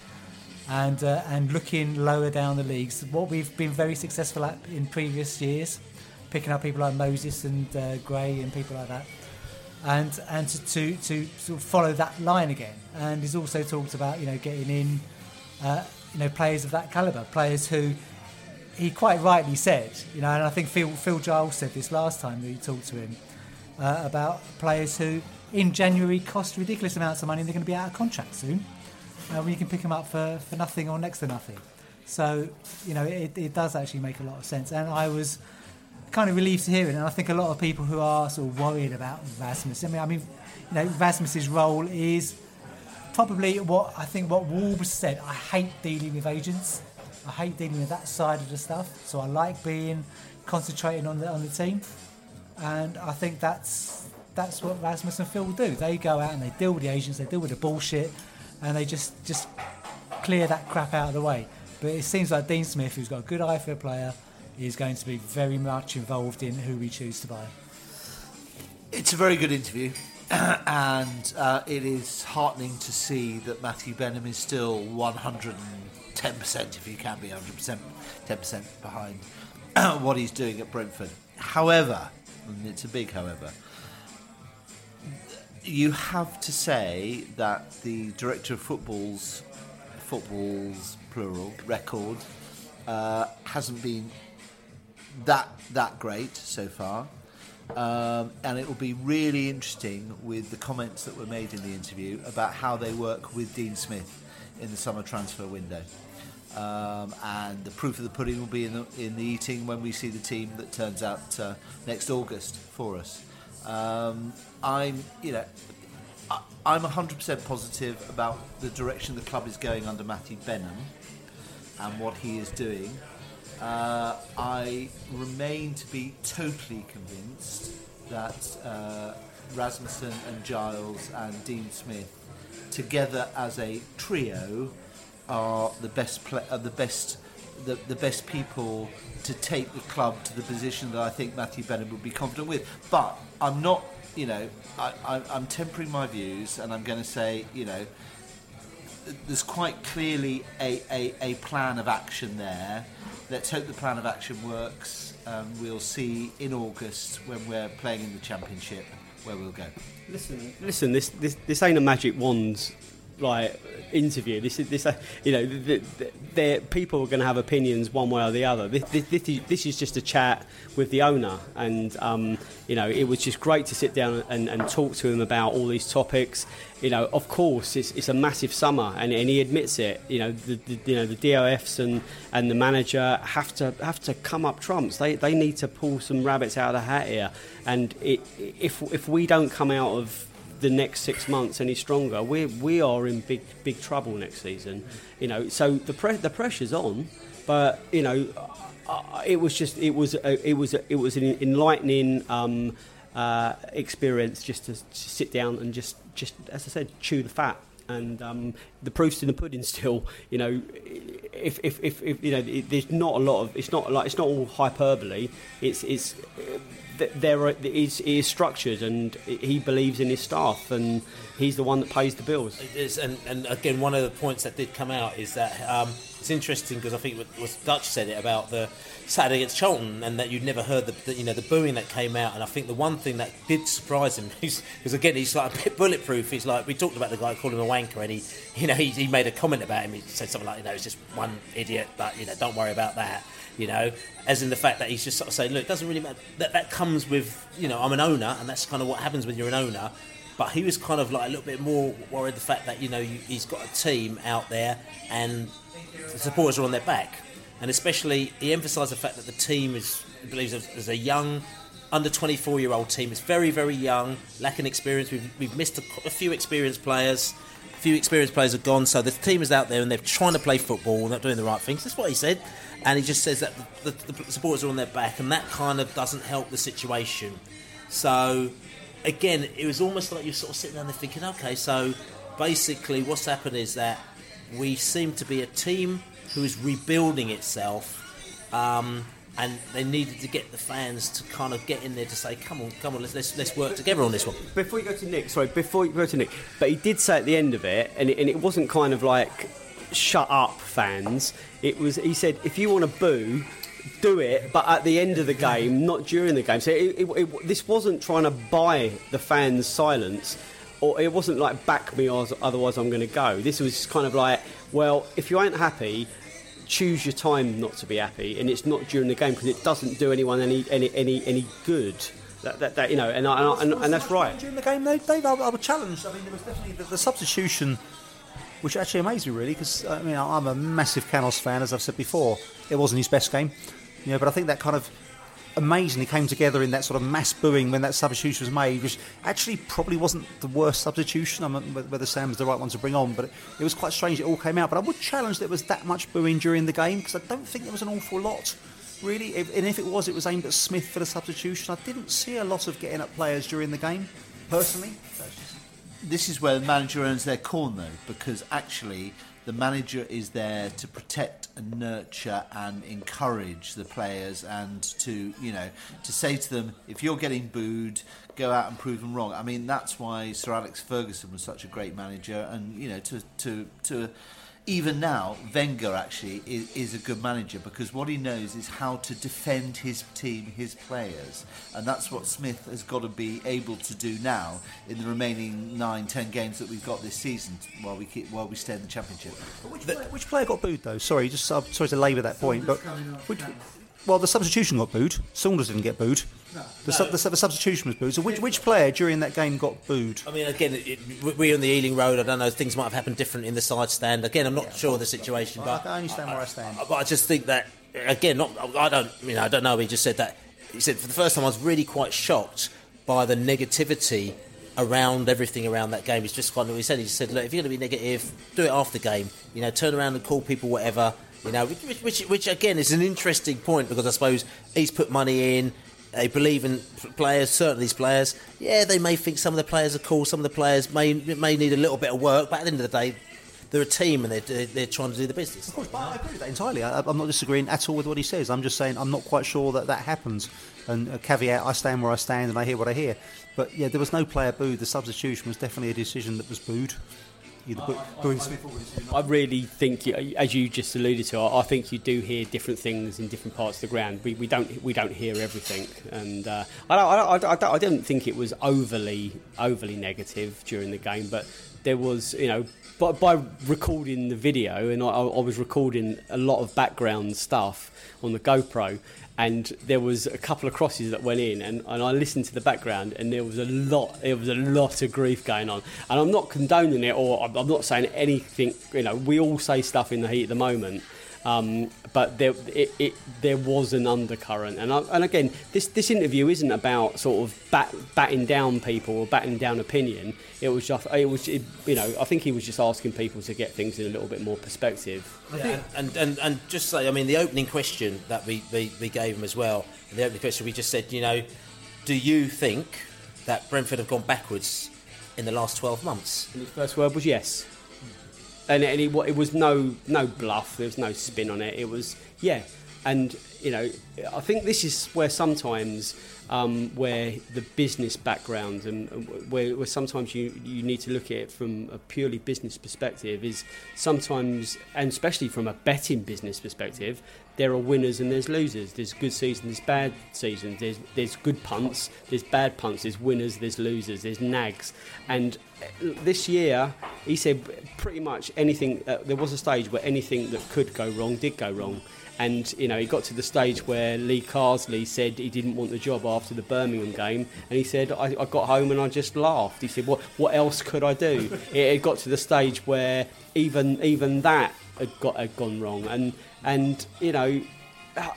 and uh, and looking lower down the leagues. What we've been very successful at in previous years, picking up people like Moses and uh, Gray and people like that, and and to, to to sort of follow that line again. And he's also talked about you know getting in, uh, you know, players of that caliber, players who he quite rightly said, you know, and I think Phil, Phil Giles said this last time that he talked to him uh, about players who in January cost ridiculous amounts of money and they're going to be out of contract soon. Uh, you can pick them up for, for nothing or next to nothing. So, you know, it, it does actually make a lot of sense. And I was kind of relieved to hear it. And I think a lot of people who are sort of worried about Rasmus, I mean, I mean, you know, Rasmus's role is probably what I think what Wolves said. I hate dealing with agents. I hate dealing with that side of the stuff. So I like being concentrating on the on the team, and I think that's that's what Rasmus and Phil do. They go out and they deal with the agents. They deal with the bullshit, and they just just clear that crap out of the way. But it seems like Dean Smith, who's got a good eye for a player, is going to be very much involved in who we choose to buy. It's a very good interview, and uh, it is heartening to see that Matthew Benham is still 110%, if you can be 100%, 10% behind what he's doing at Brentford. However, and it's a big however, you have to say that the director of football's football's plural record uh, hasn't been that that great so far. Um, and it will be really interesting with the comments that were made in the interview about how they work with Dean Smith in the summer transfer window. Um, and the proof of the pudding will be in the, in the eating when we see the team that turns out uh, next August for us. Um, I'm, you know, I, I'm 100% positive about the direction the club is going under Matthew Benham and what he is doing. Uh, I remain to be totally convinced that uh, Rasmussen and Giles and Dean Smith, together as a trio, are the best are the best the, the best people to take the club to the position that I think Matthew Benham would be confident with. But I'm not, you know, I, I'm tempering my views, and I'm going to say, you know, there's quite clearly a, a, a plan of action there. Let's hope the plan of action works. Um, we'll see in August when we're playing in the championship where we'll go. Listen, listen. This this this ain't a magic wand like interview. This is this uh, you know the, the, people are going to have opinions one way or the other. This, this, this, is, this is just a chat with the owner, and um, you know it was just great to sit down and, and talk to him about all these topics. You know, of course, it's, it's a massive summer, and, and he admits it. You know, the, the you know the DOFs and, and the manager have to have to come up trumps. They they need to pull some rabbits out of the hat here, and it, if if we don't come out of the next six months any stronger, we we are in big big trouble next season. You know, so the pre- the pressure's on, but you know, uh, it was just it was a, it was a, it was an enlightening um, uh, experience just to, to sit down and just just as I said, chew the fat. And um, the proof's in the pudding still. You know, if, if, if, if you know, it, there's not a lot of. It's not like it's not all hyperbole. It's it's there are, is, is structured and he believes in his staff and he's the one that pays the bills. It is, and, and again, one of the points that did come out is that um, it's interesting because I think what, what Dutch said it about the Saturday against Charlton and that you'd never heard the, the, you know the booing that came out. And I think the one thing that did surprise him is because again he's like a bit bulletproof. He's like we talked about the guy calling him a wanker and he you know he, he made a comment about him. He said something like you know it's just one idiot but you know don't worry about that you know, as in the fact that he's just sort of saying, look, it doesn't really matter. That, that comes with, you know, I'm an owner, and that's kind of what happens when you're an owner. But he was kind of like a little bit more worried the fact that, you know, he's got a team out there and the supporters are on their back. And especially, he emphasised the fact that the team is, believes, is a young, under 24 year old team. It's very, very young, lacking experience. We've, we've missed a, a few experienced players few experienced players are gone, so the team is out there and they're trying to play football, not doing the right things. That's what he said and he just says that the, the, the supporters are on their back, and that kind of doesn't help the situation. So, again, it was almost like you're sort of sitting down there thinking, okay, so basically what's happened is that we seem to be a team who is rebuilding itself. Um, and they needed to get the fans to kind of get in there to say, "Come on, come on, let's let's, let's work together on this one." Before you go to Nick, sorry, before you go to Nick, but he did say at the end of it, and it, and it wasn't kind of like shut up fans. It was he said if you want to boo, do it, but at the end of the game, not during the game. So it, it, this wasn't trying to buy the fans' silence, or it wasn't like back me, or otherwise I'm going to go. This was kind of like, well, if you ain't happy, choose your time not to be happy, and it's not during the game because it doesn't do anyone any any any, any good. That, that, that, you know, and, and, and, and that's right. During the game, though, Dave, I, I would challenge. I mean, there was definitely the, the substitution which actually amazed me really because I mean I'm a massive Canos fan as I've said before. It wasn't his best game, you know, but I think that kind of amazingly came together in that sort of mass booing when that substitution was made, which actually probably wasn't the worst substitution. I'm not whether Sam's the right one to bring on, but it, it was quite strange. It all came out, but I would challenge there was that much booing during the game because I don't think there was an awful lot. Really, if, and if it was, it was aimed at Smith for the substitution. I didn't see a lot of getting up players during the game, personally. this is where the manager earns their corn, though, because actually the manager is there to protect and nurture and encourage the players, and to you know to say to them, if you're getting booed, go out and prove them wrong. I mean, that's why Sir Alex Ferguson was such a great manager, and you know to to to even now, Wenger actually is, is, a good manager because what he knows is how to defend his team, his players, and that's what Smith has got to be able to do now in the remaining nine, ten games that we've got this season while we keep, while we stay in the championship. Which, player, which player got booed though? Sorry, just uh, sorry to labour that point, but which, well, the substitution got booed. Saunders didn't get booed. No. The, su- the, the, substitution was booed. So which, which player during that game got booed? I mean, again, it, we're on the Ealing Road. I don't know. Things might have happened different in the side stand. Again, I'm not yeah, sure of the situation, well, but I can only stand where I stand. But I just think that again, not I don't. You know, I don't know. He just said that. He said for the first time, I was really quite shocked by the negativity around everything around that game. It's just kind of what he said. He said, look, if you're going to be negative, do it after the game. You know, turn around and call people whatever. You know, which, which, which again is an interesting point because I suppose he's put money in. They believe in players, certainly these players. Yeah, they may think some of the players are cool, some of the players may may need a little bit of work, but at the end of the day, they're a team and they're, they're trying to do the business. Of course, but I agree with that entirely. I, am not disagreeing at all with what he says. I'm just saying I'm not quite sure that that happens. And caveat, I stand where I stand and I hear what I hear. But yeah, there was no player booed. The substitution was definitely a decision that was booed. I really think, as you just alluded to, I think you do hear different things in different parts of the ground. We, we don't we don't hear everything, and uh, I, I, I, I didn't think it was overly overly negative during the game, but there was you know by, by recording the video, and I, I was recording a lot of background stuff on the GoPro, and there was a couple of crosses that went in and, and I listened to the background and there was a lot there was a lot of grief going on. And I'm not condoning it or I'm not saying anything you know we all say stuff in the heat of the moment um, but there, it, it, there was an undercurrent, and, I, and again, this, this interview isn't about sort of bat, batting down people or batting down opinion. It was just, it was, it, you know, I think he was just asking people to get things in a little bit more perspective. Yeah, and, and, and just say, I mean, the opening question that we, we, we gave him as well, the opening question we just said, you know, do you think that Brentford have gone backwards in the last 12 months? And his first word was yes and, and it, it was no no bluff. There was no spin on it. It was yeah, and you know, I think this is where sometimes um, where the business background and, where, where, sometimes you, you need to look at it from a purely business perspective is sometimes, and especially from a betting business perspective, there are winners and there's losers. There's good seasons, there's bad seasons. There's there's good punts, there's bad punts. There's winners, there's losers, there's nags. And uh, this year, he said pretty much anything. Uh, there was a stage where anything that could go wrong did go wrong. And you know, he got to the stage where Lee Carsley said he didn't want the job after the Birmingham game, and he said, I, I got home and I just laughed. He said, "What what else could I do?" it had got to the stage where even even that had got had gone wrong, and and you know. Uh,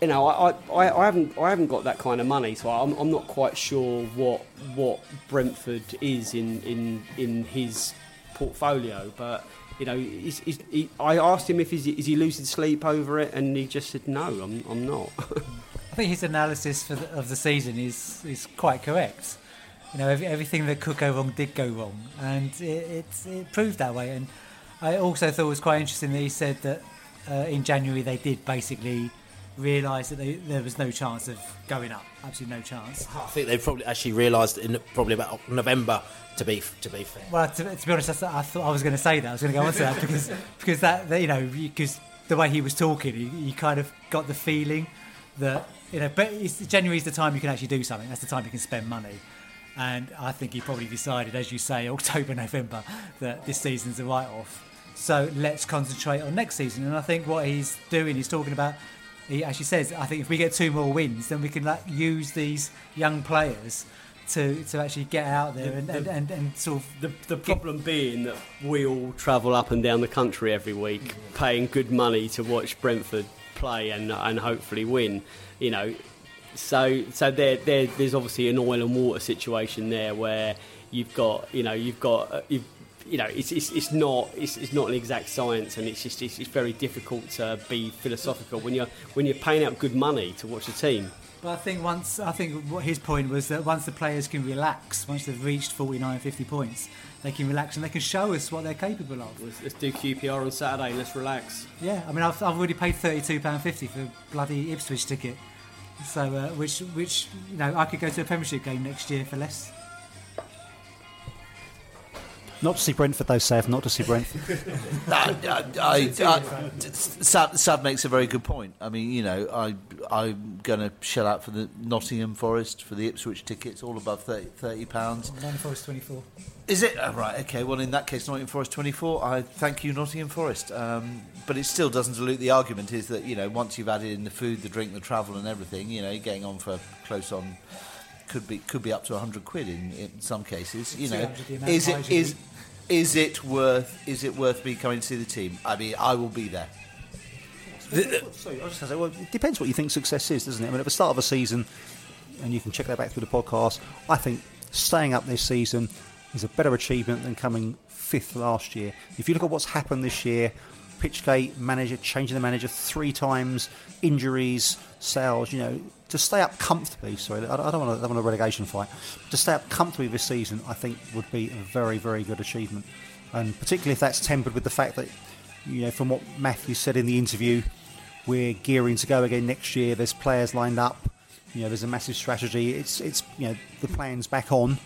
you know, I, I, I haven't I haven't got that kind of money, so I'm, I'm not quite sure what what Brentford is in, in in his portfolio. But you know, he's, he's, he, I asked him if he's, is he losing sleep over it, and he just said no, I'm, I'm not. I think his analysis the, of the season is is quite correct. You know, every, everything that could go wrong did go wrong, and it, it, it proved that way. And I also thought it was quite interesting that he said that uh, in January they did basically realise that they, there was no chance of going up. Absolutely no chance. I think they probably actually realised in probably about November to be to be fair. Well, to, to be honest, I thought I was going to say that. I was going to go on to that because because that, that you know because the way he was talking, he, he, kind of got the feeling that you know. But January is the time you can actually do something. That's the time you can spend money. And I think he probably decided, as you say, October, November, that this season's a write-off. So let's concentrate on next season. And I think what he's doing, he's talking about he actually says, I think if we get two more wins, then we can like, use these young players to, to actually get out there and, the, and, and, and, sort of. The, the problem being that we all travel up and down the country every week paying good money to watch Brentford play and, and hopefully win, you know. So, so there, there, there's obviously an oil and water situation there where you've got, you know, you've got, you've you know, it's, it's, it's not it's, it's not an exact science, and it's just it's, it's very difficult to be philosophical when you're when you're paying out good money to watch a team. But I think once I think what his point was that once the players can relax, once they've reached 49, 50 points, they can relax and they can show us what they're capable of. Let's, let's do QPR on Saturday. Let's relax. Yeah, I mean, I've, I've already paid thirty-two pound fifty for a bloody Ipswich ticket, so uh, which which you know I could go to a Premiership game next year for less. Not to see Brentford, though, Sav. Not to see Brentford. I, I, I, I, Sav, Sav makes a very good point. I mean, you know, I, I'm going to shell out for the Nottingham Forest for the Ipswich tickets, all above 30, 30 pounds. Nottingham Forest twenty-four. Is it oh, right? Okay. Well, in that case, Nottingham Forest 24. I thank you, Nottingham Forest. Um, but it still doesn't dilute the argument. Is that you know once you've added in the food, the drink, the travel, and everything, you know, you're getting on for close on could be could be up to 100 quid in, in some cases. You know, 200 the amount is of it is is it worth is it worth me coming to see the team? I mean, I will be there. Sorry, I was just gonna say, well, it depends what you think success is, doesn't it? I mean, at the start of a season, and you can check that back through the podcast, I think staying up this season is a better achievement than coming fifth last year. If you look at what's happened this year, Pitchgate, manager, changing the manager three times, injuries, sales, you know, to stay up comfortably, sorry, I don't want, to, I want a relegation fight, to stay up comfortably this season, I think would be a very, very good achievement. And particularly if that's tempered with the fact that, you know, from what Matthew said in the interview, we're gearing to go again next year. There's players lined up. You know, there's a massive strategy. It's it's you know the plan's back on.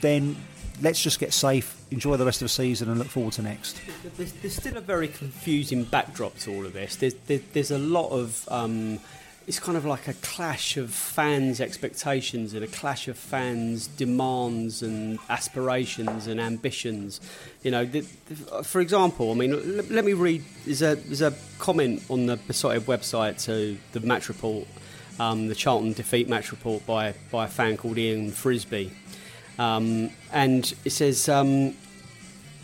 Then let's just get safe, enjoy the rest of the season, and look forward to next. There's, there's still a very confusing backdrop to all of this. There's, there, there's a lot of. Um, it's kind of like a clash of fans' expectations and a clash of fans' demands and aspirations and ambitions. You know, the, the, for example, I mean, let, let me read. There's a there's a comment on the Beesotted website to the match report, um, the Charlton defeat match report by by a fan called Ian Frisbee. Um, and it says, um,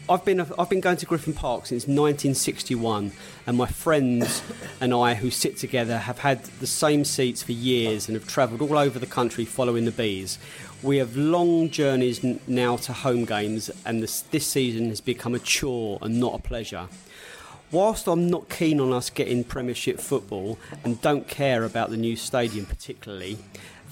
I've been I've been going to Griffin Park since 1961, and my friends and I, who sit together, have had the same seats for years and have travelled all over the country following the bees. We have long journeys now to home games, and this, this season has become a chore and not a pleasure. Whilst I'm not keen on us getting Premiership football and don't care about the new stadium particularly,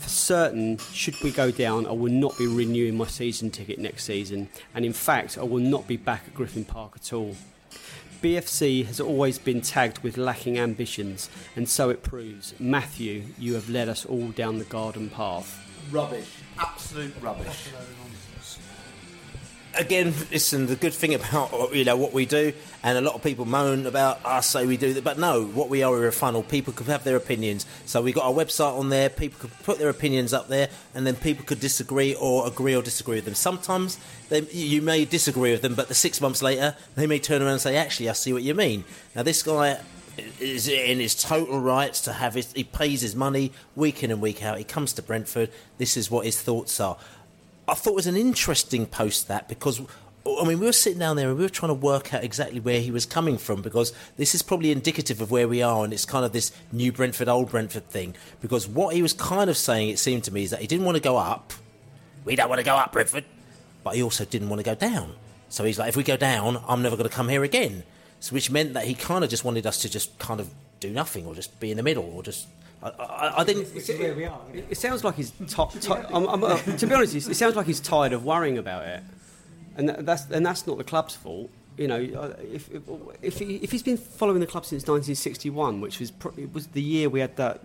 for certain, should we go down, I will not be renewing my season ticket next season, and in fact, I will not be back at Griffin Park at all. BFC has always been tagged with lacking ambitions, and so it proves. Matthew, you have led us all down the garden path. Rubbish. Absolute rubbish. Again, listen, the good thing about you know what we do, and a lot of people moan about us say we do that, but no, what we are, we're a funnel. People could have their opinions, so we got our website on there. People could put their opinions up there, and then people could disagree or agree or disagree with them. Sometimes they, you may disagree with them, but the six months later, they may turn around and say, "Actually, I see what you mean." Now, this guy is in his total rights to have his. He pays his money week in and week out. He comes to Brentford. This is what his thoughts are. I thought it was an interesting post that because I mean we were sitting down there and we were trying to work out exactly where he was coming from because this is probably indicative of where we are and it's kind of this new Brentford old Brentford thing. Because what he was kind of saying it seemed to me is that he didn't want to go up. We don't want to go up Brentford. But he also didn't want to go down. So he's like if we go down I'm never going to come here again. So which meant that he kind of just wanted us to just kind of do nothing or just be in the middle or just I, I, I didn't It, it sounds like he's ti ti- I'm, I'm, uh, to be honest, it sounds like he's tired of worrying about it, and that's and that's not the club's fault. You know, uh, if if, if, he, if he's been following the club since 1961, which was pro- it was the year we had that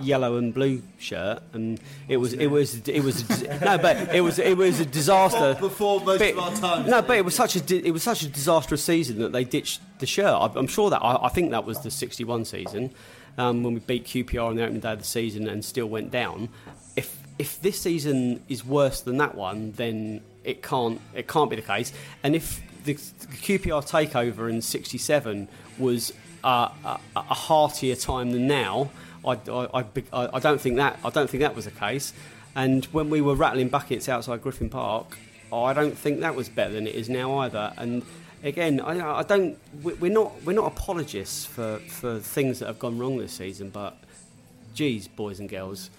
yellow and blue shirt, and it was it was it was no, but it was it was a disaster Before most But- of our time. No, but it was such a di- it was such a disastrous season that they ditched the shirt. I, I'm sure that I, I think that was the '61 season um, when we beat QPR on the opening day of the season and still went down. If if this season is worse than that one, then it can't it can't be the case. And if the, the QPR takeover in '67 was uh, a, a heartier time than now, I, I, I, I don't think that I don't think that was the case. And when we were rattling buckets outside Griffin Park, I don't think that was better than it is now either. And again, I, I don't. we- We're not we're not apologists for, for things that have gone wrong this season, but geez, boys and girls,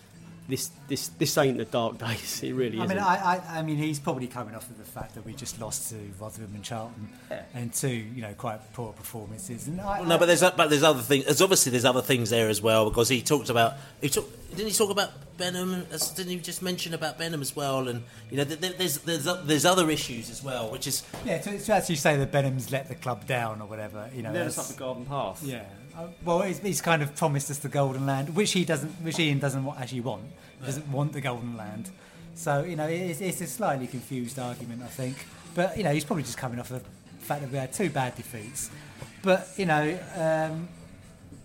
this this this ain't the dark days. It really I isn't. mean, I, I, I mean, he's probably coming off of the fact that we just lost to Rotherham and Charlton, and two, you know, quite poor performances. And I, Well, no, but there's but there's other things. There's obviously there's other things there as well because he talked about he talk, didn't he talk about Benham? Didn't he just mention about Benham as well? And you know, th- th- there's there's there's other issues as well, which is yeah, to, to actually say that Benham's let the club down or whatever, you know, Led us up the garden path. Yeah. Uh, well, he's, he's kind of promised us the golden land, which he doesn't, which Ian doesn't actually want. He doesn't want the golden land. So you know, it's, it's a slightly confused argument, I think. But you know, he's probably just coming off the fact that we had two bad defeats. But you know, um,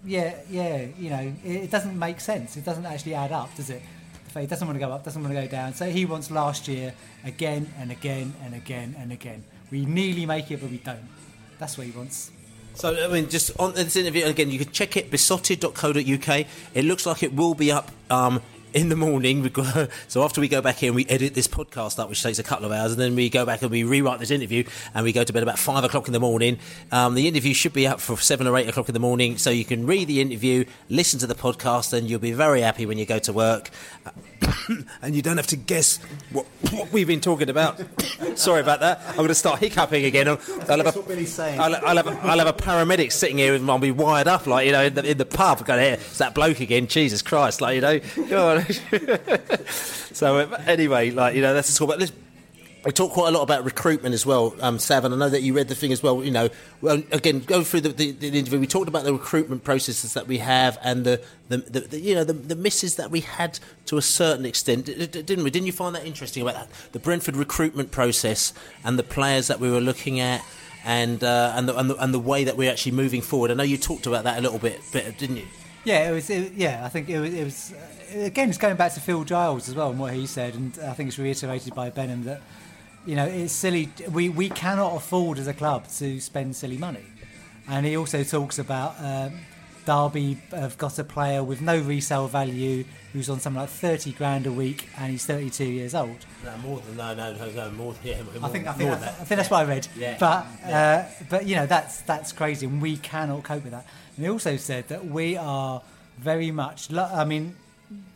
yeah, yeah, you know, it, it doesn't make sense. It doesn't actually add up, does it? He doesn't want to go up, doesn't want to go down. So he wants last year again and again and again and again. We nearly make it, but we don't. That's what he wants. So I mean, just on this interview again, you can check it beesotted.co.uk. It looks like it will be up um, in the morning. We go- So after we go back here and we edit this podcast up, which takes a couple of hours, and then we go back and we rewrite this interview, and we go to bed about five o'clock in the morning. Um, the interview should be up for seven or eight o'clock in the morning, so you can read the interview, listen to the podcast, and you'll be very happy when you go to work. and you don't have to guess what, what we've been talking about. Sorry about that. I'm going to start hiccuping again. I'll, I'll have a, what Billy's saying. I'll, I'll have a, I'll have a paramedic sitting here and I'll be wired up, like, you know, in the, in the pub. Going, here, it's that bloke again. Jesus Christ. Like, you know. Go so, uh, anyway, like, you know, that's the talk about. We talk quite a lot about recruitment as well, um, I know that you read the thing as well. You know, well, again, go through the, the, the interview. We talked about the recruitment processes that we have and the, the, the, you know the, the misses that we had to a certain extent, didn't we? Didn't you find that interesting about that? the Brentford recruitment process and the players that we were looking at, and uh, and, the, and the and the way that we're actually moving forward? I know you talked about that a little bit, bit didn't you? Yeah, it was. It, yeah, I think it was. It was uh, again, it's going back to Phil Giles as well and what he said, and I think it's reiterated by Benham that you know it's silly. We we cannot afford as a club to spend silly money, and he also talks about. Um, Derby have got a player with no resale value who's on something like 30 grand a week and he's 32 years old. No, more than no, no, no, no more. Yeah, more, I think I think, I, that. I think that's what I read. Yeah. But Yeah. Uh, but you know that's that's crazy, and we cannot cope with that. And he also said that we are very much. I mean,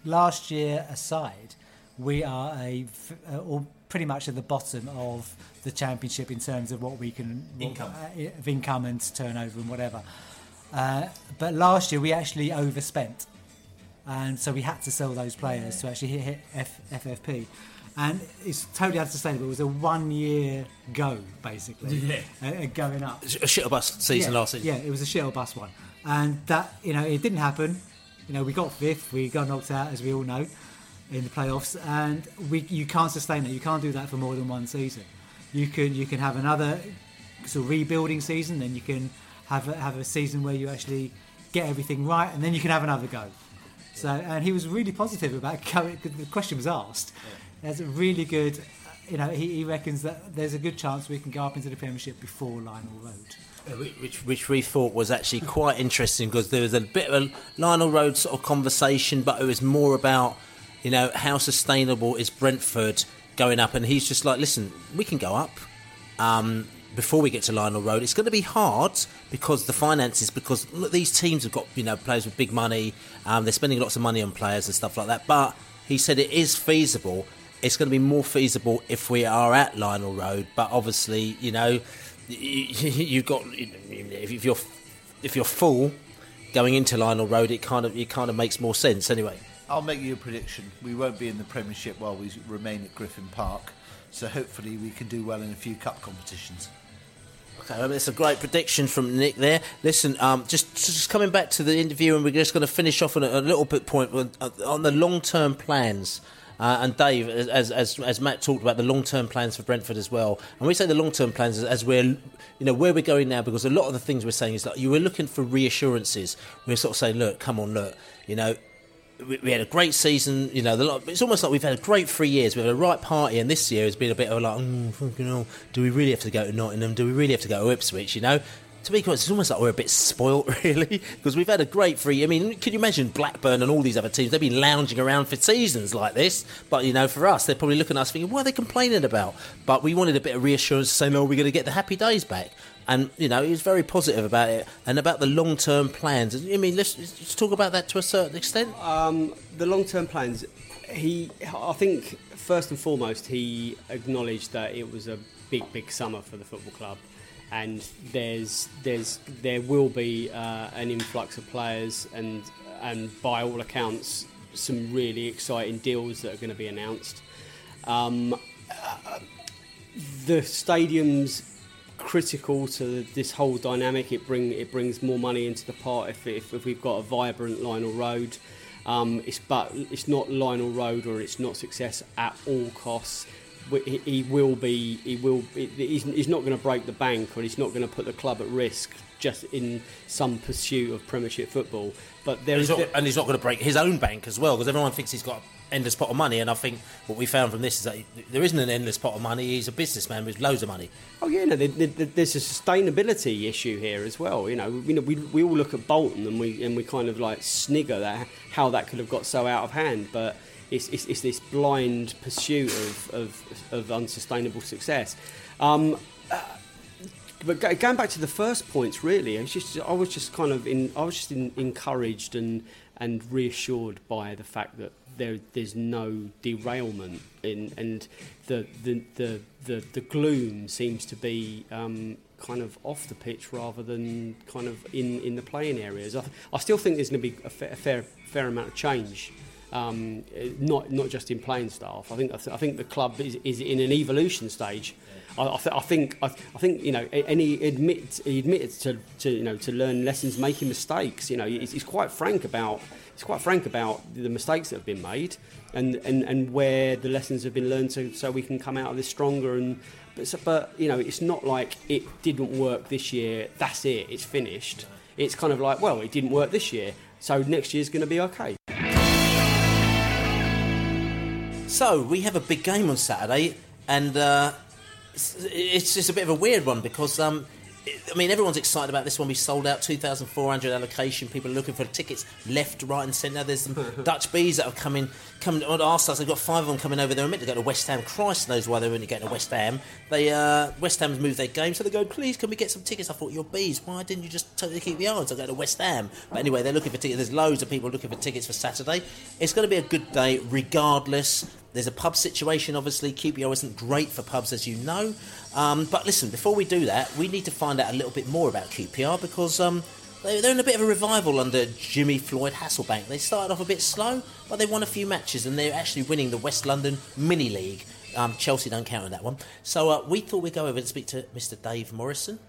last year aside, we are a f- uh, or pretty much at the bottom of the championship in terms of what we can Income. uh, of income and turnover and whatever. Uh, but last year we actually overspent, and so we had to sell those players to actually hit, hit F, FFP. And it's totally unsustainable. It was a one-year go, basically, Yeah. uh, going up. A shit bus season yeah, last season. Yeah, it was a shuttle bus one, and that you know it didn't happen. You know, we got fifth, we got knocked out, as we all know, in the playoffs, and we you can't sustain that. You can't do that for more than one season. You can you can have another sort of rebuilding season, then you can have a, have a season where you actually get everything right, and then you can have another go. So, and he was really positive about going. The question was asked. There's a really good, you know, he, he reckons that there's a good chance we can go up into the Premiership before Lionel Road. Uh, which, which we thought was actually quite interesting because there was a bit of a Lionel Road sort of conversation, but it was more about, you know, how sustainable is Brentford going up? And he's just like, listen, we can go up. Um, before we get to Lionel Road, it's going to be hard because the finances. Because look, these teams have got you know players with big money. Um, they're spending lots of money on players and stuff like that. But he said it is feasible. It's going to be more feasible if we are at Lionel Road. But obviously, you know, you, you've got if you're if you're full going into Lionel Road, it kind of it kind of makes more sense anyway. I'll make you a prediction. We won't be in the Premiership while we remain at Griffin Park. So hopefully we can do well in a few cup competitions. Okay, well, it's a great prediction from Nick there. Listen, um, just just coming back to the interview, and we're just going to finish off on a, a little bit point on, the long term plans. Uh, and Dave, as, as as Matt talked about the long term plans for Brentford as well, and we say the long term plans as, as we're, you know, where we're going now, because a lot of the things we're saying is that you were looking for reassurances. We're sort of saying, look, come on, look, you know, we, had a great season. You know, lot- it's almost like we've had a great three years. We've had a right party, and this year has been a bit of like, mm, fucking hell, do we really have to go to Nottingham? Do we really have to go to Ipswich? You know. To be honest, it's almost like we're a bit spoilt, really, because we've had a great three. I mean, can you imagine Blackburn and all these other teams? They've been lounging around for seasons like this, but you know, for us, they're probably looking at us thinking, "What are they complaining about?" But we wanted a bit of reassurance to say, "No, we're going to get the happy days back." And you know, he was very positive about it and about the long-term plans. I mean, let's, let's talk about that to a certain extent. Um, the long term plans, he, I think, first and foremost, he acknowledged that it was a big, big summer for the football club, and there's, there's, there will be uh, an influx of players, and, and by all accounts, some really exciting deals that are going to be announced. Um, uh, the stadium's critical to this whole dynamic. It bring it brings more money into the pot if, if, if we've got a vibrant Lionel Road. Um, it's but it's not Lionel Road or it's not success at all costs. He, he will be. He will. He's, he's not going to break the bank or he's not going to put the club at risk just in some pursuit of Premiership football. But there and, is not, and he's not going to break his own bank as well because everyone thinks he's got endless pot of money. And I think what we found from this is that there isn't an endless pot of money. He's a businessman with loads of money. Oh yeah, no, there's a sustainability issue here as well. You know, know, we, we all look at Bolton and we and we kind of like snigger that how that could have got so out of hand, but. It's, it's, it's this blind pursuit of, of, of unsustainable success. Um, uh, but going back to the first points, really, I was just I was just kind of in, I was just in, encouraged and and reassured by the fact that there there's no derailment in and the the the the, the gloom seems to be um, kind of off the pitch rather than kind of in, in the playing areas. I, I still think there's going to be a fair, a fair fair amount of change. Um, not not just in playing staff. I think I, th- I think the club is, is in an evolution stage. I, I, th- I think I, th- I, think you know, and he admits he admits to, to you know to learn lessons, making mistakes. You know, he's, he's quite frank about he's quite frank about the mistakes that have been made and, and, and where the lessons have been learned, so so we can come out of this stronger. And but, but you know, it's not like it didn't work this year. That's it. It's finished. It's kind of like well, it didn't work this year, so next year's going to be okay. So we have a big game on Saturday, and uh, it's just a bit of a weird one because um, I mean, everyone's excited about this one. We sold out 2,400 allocation. People are looking for tickets left, right, and centre. There's some Dutch bees that have come in, come on asked us. They've got five of them coming over there. They're meant to go to West Ham. Christ knows why they're only going to West Ham. They uh, West Ham's moved their game, so they go, please, can we get some tickets? I thought you're bees. Why didn't you just totally keep the odds? I go to West Ham. But anyway, they're looking for tickets. There's loads of people looking for tickets for Saturday. It's going to be a good day, regardless. There's a pub situation, obviously. QPR isn't great for pubs, as you know. Um, but listen, before we do that, we need to find out a little bit more about QPR because um, they, are in a bit of a revival under Jimmy Floyd Hasselbaink. They started off a bit slow, but they won a few matches and they're actually winning the West London Mini League. Um, Chelsea don't count on that one. So uh, we thought we'd go over and speak to Mr. Dave Morrison,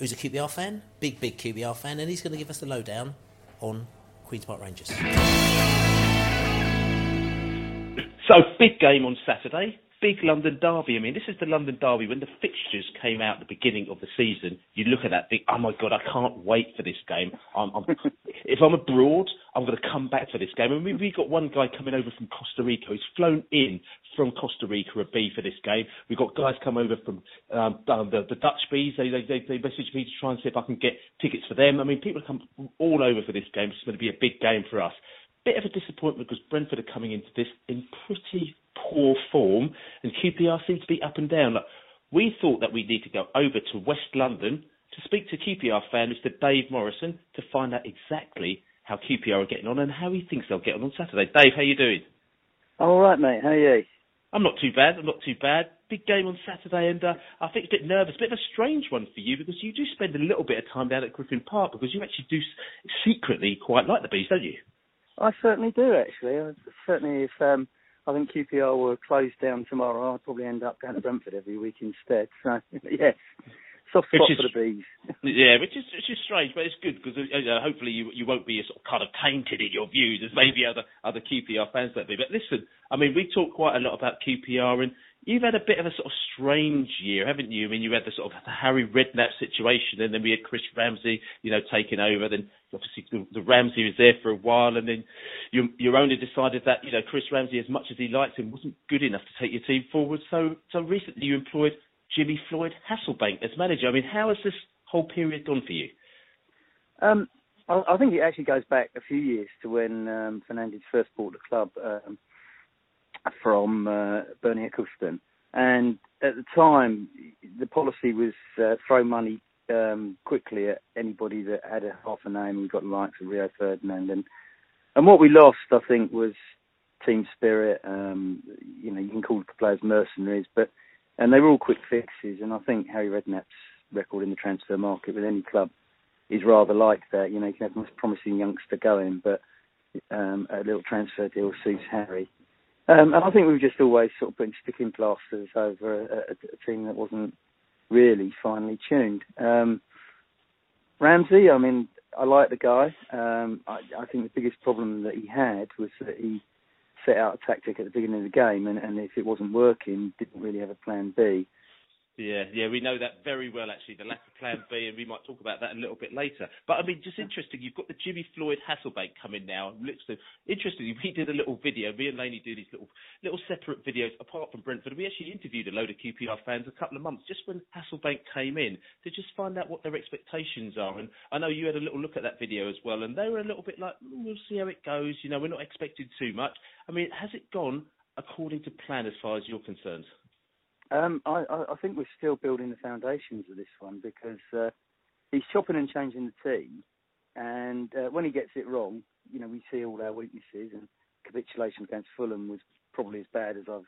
who's a QPR fan, big, big QPR fan, and he's going to give us the lowdown on Queen's Park Rangers. So, big game on Saturday. Big London derby. I mean, this is the London derby. When the fixtures came out at the beginning of the season, you look at that, think, oh my god, I can't wait for this game. I'm, I'm, if I'm abroad, I'm going to come back for this game. And we, we got one guy coming over from Costa Rica. He's flown in from Costa Rica a bee for this game. We've got guys come over from um, um, the, the Dutch bees. They, they, they, they message me to try and see if I can get tickets for them. I mean, people come all over for this game. It's going to be a big game for us bit of a disappointment because Brentford are coming into this in pretty poor form, and QPR seem to be up and down. Like, we thought that we'd need to go over to West London to speak to QPR fan Mr. Dave Morrison to find out exactly how QPR are getting on and how he thinks they'll get on on Saturday. Dave, how you doing? All right, mate. How are you? I'm not too bad. I'm not too bad. Big game on Saturday, and uh, I think it's a bit nervous, a bit of a strange one for you because you do spend a little bit of time down at Griffin Park because you actually do secretly quite like the bees, don't you? I certainly do, actually. I, certainly, if um, I think QPR were closed down tomorrow, I'd probably end up going to Brentford every week instead. So, yes, soft spot is, for the bees. yeah, which is which is strange, but it's good because uh, hopefully you you won't be sort of kind of tainted in your views as maybe other other QPR fans might be. But listen, I mean, we talk quite a lot about QPR and You've had a bit of a sort of strange year, haven't you? I mean, you had the sort of Harry Redknapp situation, and then we had Chris Ramsey, you know, taking over. Then obviously the, the Ramsey was there for a while, and then you you only decided that you know Chris Ramsey, as much as he liked him, wasn't good enough to take your team forward. So so recently you employed Jimmy Floyd Hasselbaink as manager. I mean, how has this whole period gone for you? Um, I, I think it actually goes back a few years to when um, Fernandes first bought the club. Um, from uh, Bernie Ecclestone. And at the time, the policy was uh, throw money um, quickly at anybody that had a half a name. We got the likes of Rio Ferdinand, and and what we lost, I think, was team spirit. Um, you know, you can call the players mercenaries, but and they were all quick fixes. And I think Harry Redknapp's record in the transfer market with any club is rather like that. You know, you can have the most promising youngster going, but um, a little transfer deal suits Harry. Um, and I think we were just always sort of putting sticking plasters over a, a, a team that wasn't really finely tuned. Um, Ramsey, I mean, I like the guy. Um, I, I think the biggest problem that he had was that he set out a tactic at the beginning of the game, and, and if it wasn't working, didn't really have a plan B. Yeah, yeah, we know that very well actually, the lack of plan B, and we might talk about that a little bit later. But I mean, just interesting, you've got the Jimmy Floyd Hasselbaink coming now. To, interestingly, we did a little video, me and Laney do these little little separate videos apart from Brentford. We actually interviewed a load of QPR fans a couple of months just when Hasselbaink came in to just find out what their expectations are. And I know you had a little look at that video as well, and they were a little bit like, mm, we'll see how it goes, you know, we're not expecting too much. I mean, has it gone according to plan as far as you're concerned? Um, I, I think we're still building the foundations of this one because uh, he's chopping and changing the team, and uh, when he gets it wrong, you know, we see all our weaknesses. And capitulation against Fulham was probably as bad as I've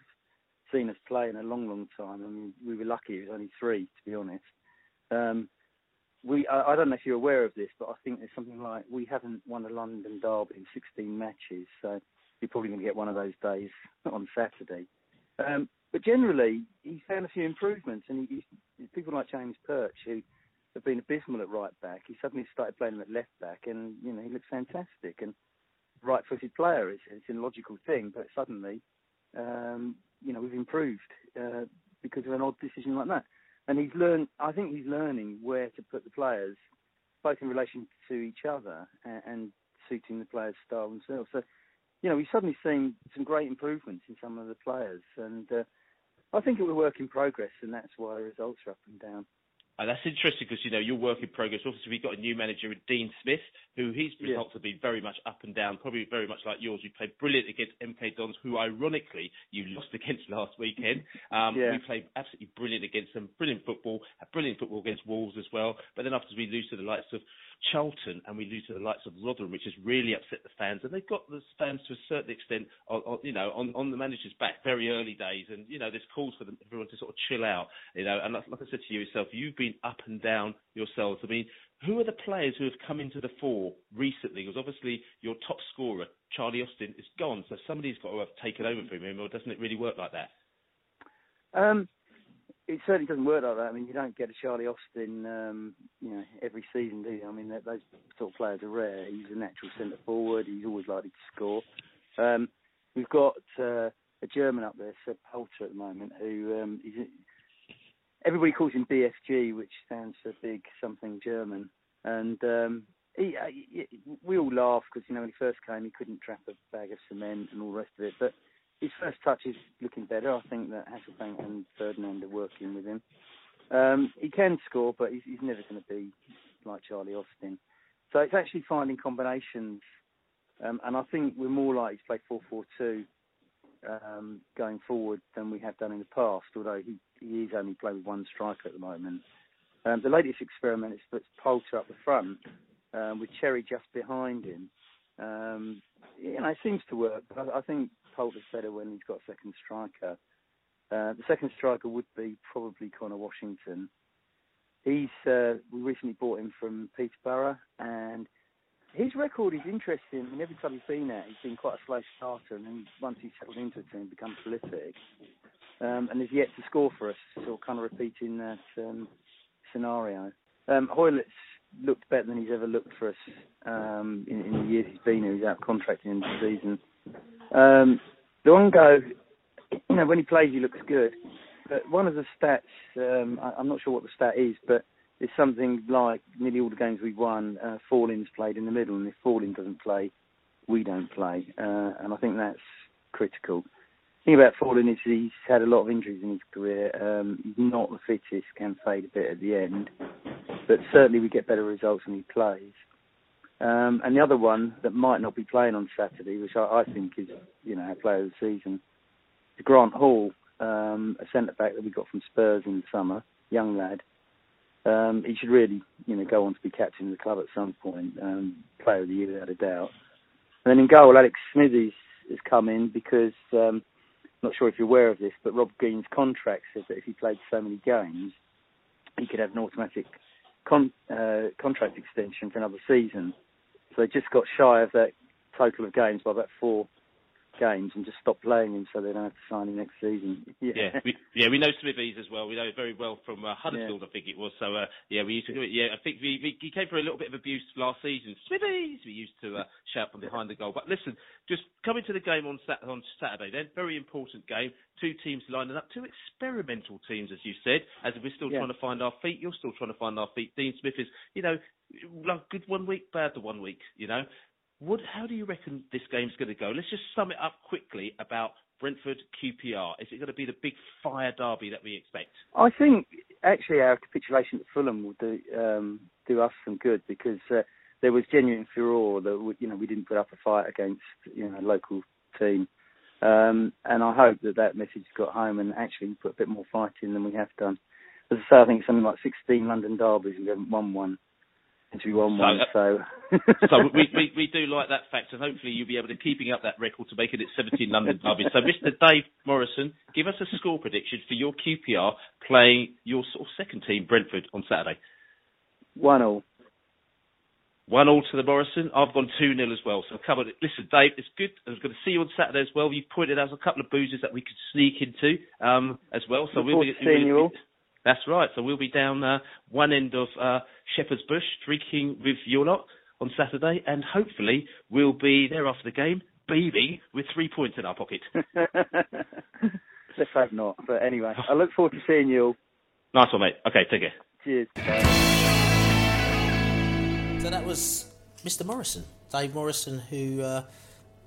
seen us play in a long, long time. I mean, we were lucky; it was only three, to be honest. Um, we, I, I don't know if you're aware of this, but I think there's something like we haven't won a London derby in 16 matches, so you're probably going to get one of those days on Saturday. Um, but generally, he's found a few improvements, and he, he's, people like James Perch, who have been abysmal at right back, he suddenly started playing at left back, and you know he looks fantastic. And right-footed player it's a logical thing, but suddenly, um, you know, we've improved uh, because of an odd decision like that. And he's learned. I think he's learning where to put the players, both in relation to each other and, and suiting the players' style themselves. So, you know, we've suddenly seen some great improvements in some of the players, and uh, I think it was a work in progress, and that's why the results are up and down. And that's interesting because you know your work in progress. Obviously, we've got a new manager, Dean Smith, who his results yeah. have been very much up and down, probably very much like yours. You played brilliant against MK Dons, who ironically you lost against last weekend. Um, yeah. We played absolutely brilliant against them, brilliant football, brilliant football against Wolves as well. But then after we lose to the likes of Charlton and we lose to the likes of Rotherham, which has really upset the fans. And they've got the fans to a certain extent, on, on, you know, on, on the manager's back very early days. And you know, there's calls for them, everyone to sort of chill out. You know, and like, like I said to you yourself, you've been up and down yourselves. I mean, who are the players who have come into the fore recently? Because obviously your top scorer, Charlie Austin, is gone, so somebody's got to have taken over for him, or doesn't it really work like that? Um, it certainly doesn't work like that. I mean, you don't get a Charlie Austin, um, you know, every season, do you? I mean, those sort of players are rare. He's a natural centre forward. He's always likely to score. Um, we've got uh, a German up there, Seb Polter, at the moment, who um, everybody calls him BFG, which stands for Big Something German. And um, he, uh, he, we all laugh because you know when he first came, he couldn't trap a bag of cement and all the rest of it, but his first touch is looking better. I think that Hasselbaink and Ferdinand are working with him. Um, he can score, but he's, he's never going to be like Charlie Austin. So it's actually finding combinations, um, and I think we're more likely to play 4-4-2 um, going forward than we have done in the past. Although he he is only playing with one striker at the moment. Um, the latest experiment is puts Polter up the front um, with Chery just behind him. You know, it seems to work. But I, I think Polter's better when he's got a second striker. Uh, the second striker would be probably Conor Washington. He's uh, we recently bought him from Peterborough, and his record is interesting. I mean, every time he's been there, he's been quite a slow starter, and then once he's settled into a team, become prolific. Um, and is yet to score for us, so kind of repeating that um, scenario. Um, Hoilett's looked better than he's ever looked for us um, in, in the years he's been here. He's out contracting in the season. Um, Luongo, you know, when he plays, he looks good. But one of the stats, um, I, I'm not sure what the stat is, but it's something like nearly all the games we've won, uh, Faurlin's played in the middle, and if Faurlin doesn't play, we don't play. Uh, and I think that's critical. The thing about Faurlin is he's had a lot of injuries in his career. Um, he's not the fittest, can fade a bit at the end, but certainly we get better results when he plays. Um, and the other one that might not be playing on Saturday, which I, I think is, you know, our player of the season, is Grant Hall, um, a centre back that we got from Spurs in the summer, young lad. Um, he should really, you know, go on to be captain of the club at some point. Um, player of the year without a doubt. And then in goal, Alex Smithies has come in because um, not sure if you're aware of this, but Rob Green's contract says that if he played so many games, he could have an automatic con- uh, contract extension for another season. So they just got shy of that total of games by about four games and just stopped playing him so they don't have to sign him next season. Yeah, Yeah, we, yeah, we know Smithies as well. We know very well from uh, Huddersfield, I think it was. So uh, yeah, we used to. Do it yeah, I think we, we he came for a little bit of abuse last season. Smithies, we used to uh, shout from behind the goal. But listen, just coming to the game on Sat- on Saturday, then very important game. Two teams lining up, two experimental teams, as you said. As we're still Yeah. trying to find our feet, you're still trying to find our feet. Dean Smith is, you know, like good one week, bad the one week. You know, How do you reckon this game's going to go? Let's just sum it up quickly about Brentford QPR. Is it going to be the big fire derby that we expect? I think actually our capitulation at Fulham will do um, do us some good because uh, there was genuine furore that we, you know we didn't put up a fight against you know a local team, um, and I hope that that message got home and actually put a bit more fight in than we have done. As I say, I think something like 16 London derbies and we haven't won one since we won one. So, so we, we, we do like that fact, and hopefully you'll be able to keeping up that record to make it at 17 London derbies. So, Mr. Dave Morrison, give us a score prediction for your QPR playing your sort of second team, Brentford, on Saturday. one all. One all to the Morrison. I've gone 2 0 as well. So come on. Listen, Dave, it's good. I was going to see you on Saturday as well. You pointed out a couple of boozes that we could sneak into um, as well. So we'll be, seeing you all. That's right. So we'll be down uh, one end of uh, Shepherd's Bush drinking with your lot on Saturday, and hopefully we'll be there after the game, beaming with three points in our pocket. Let's hope not. But anyway, I look forward to seeing you all. nice one, mate. Okay, take care. Cheers. So that was Mr. Morrison, Dave Morrison, who uh,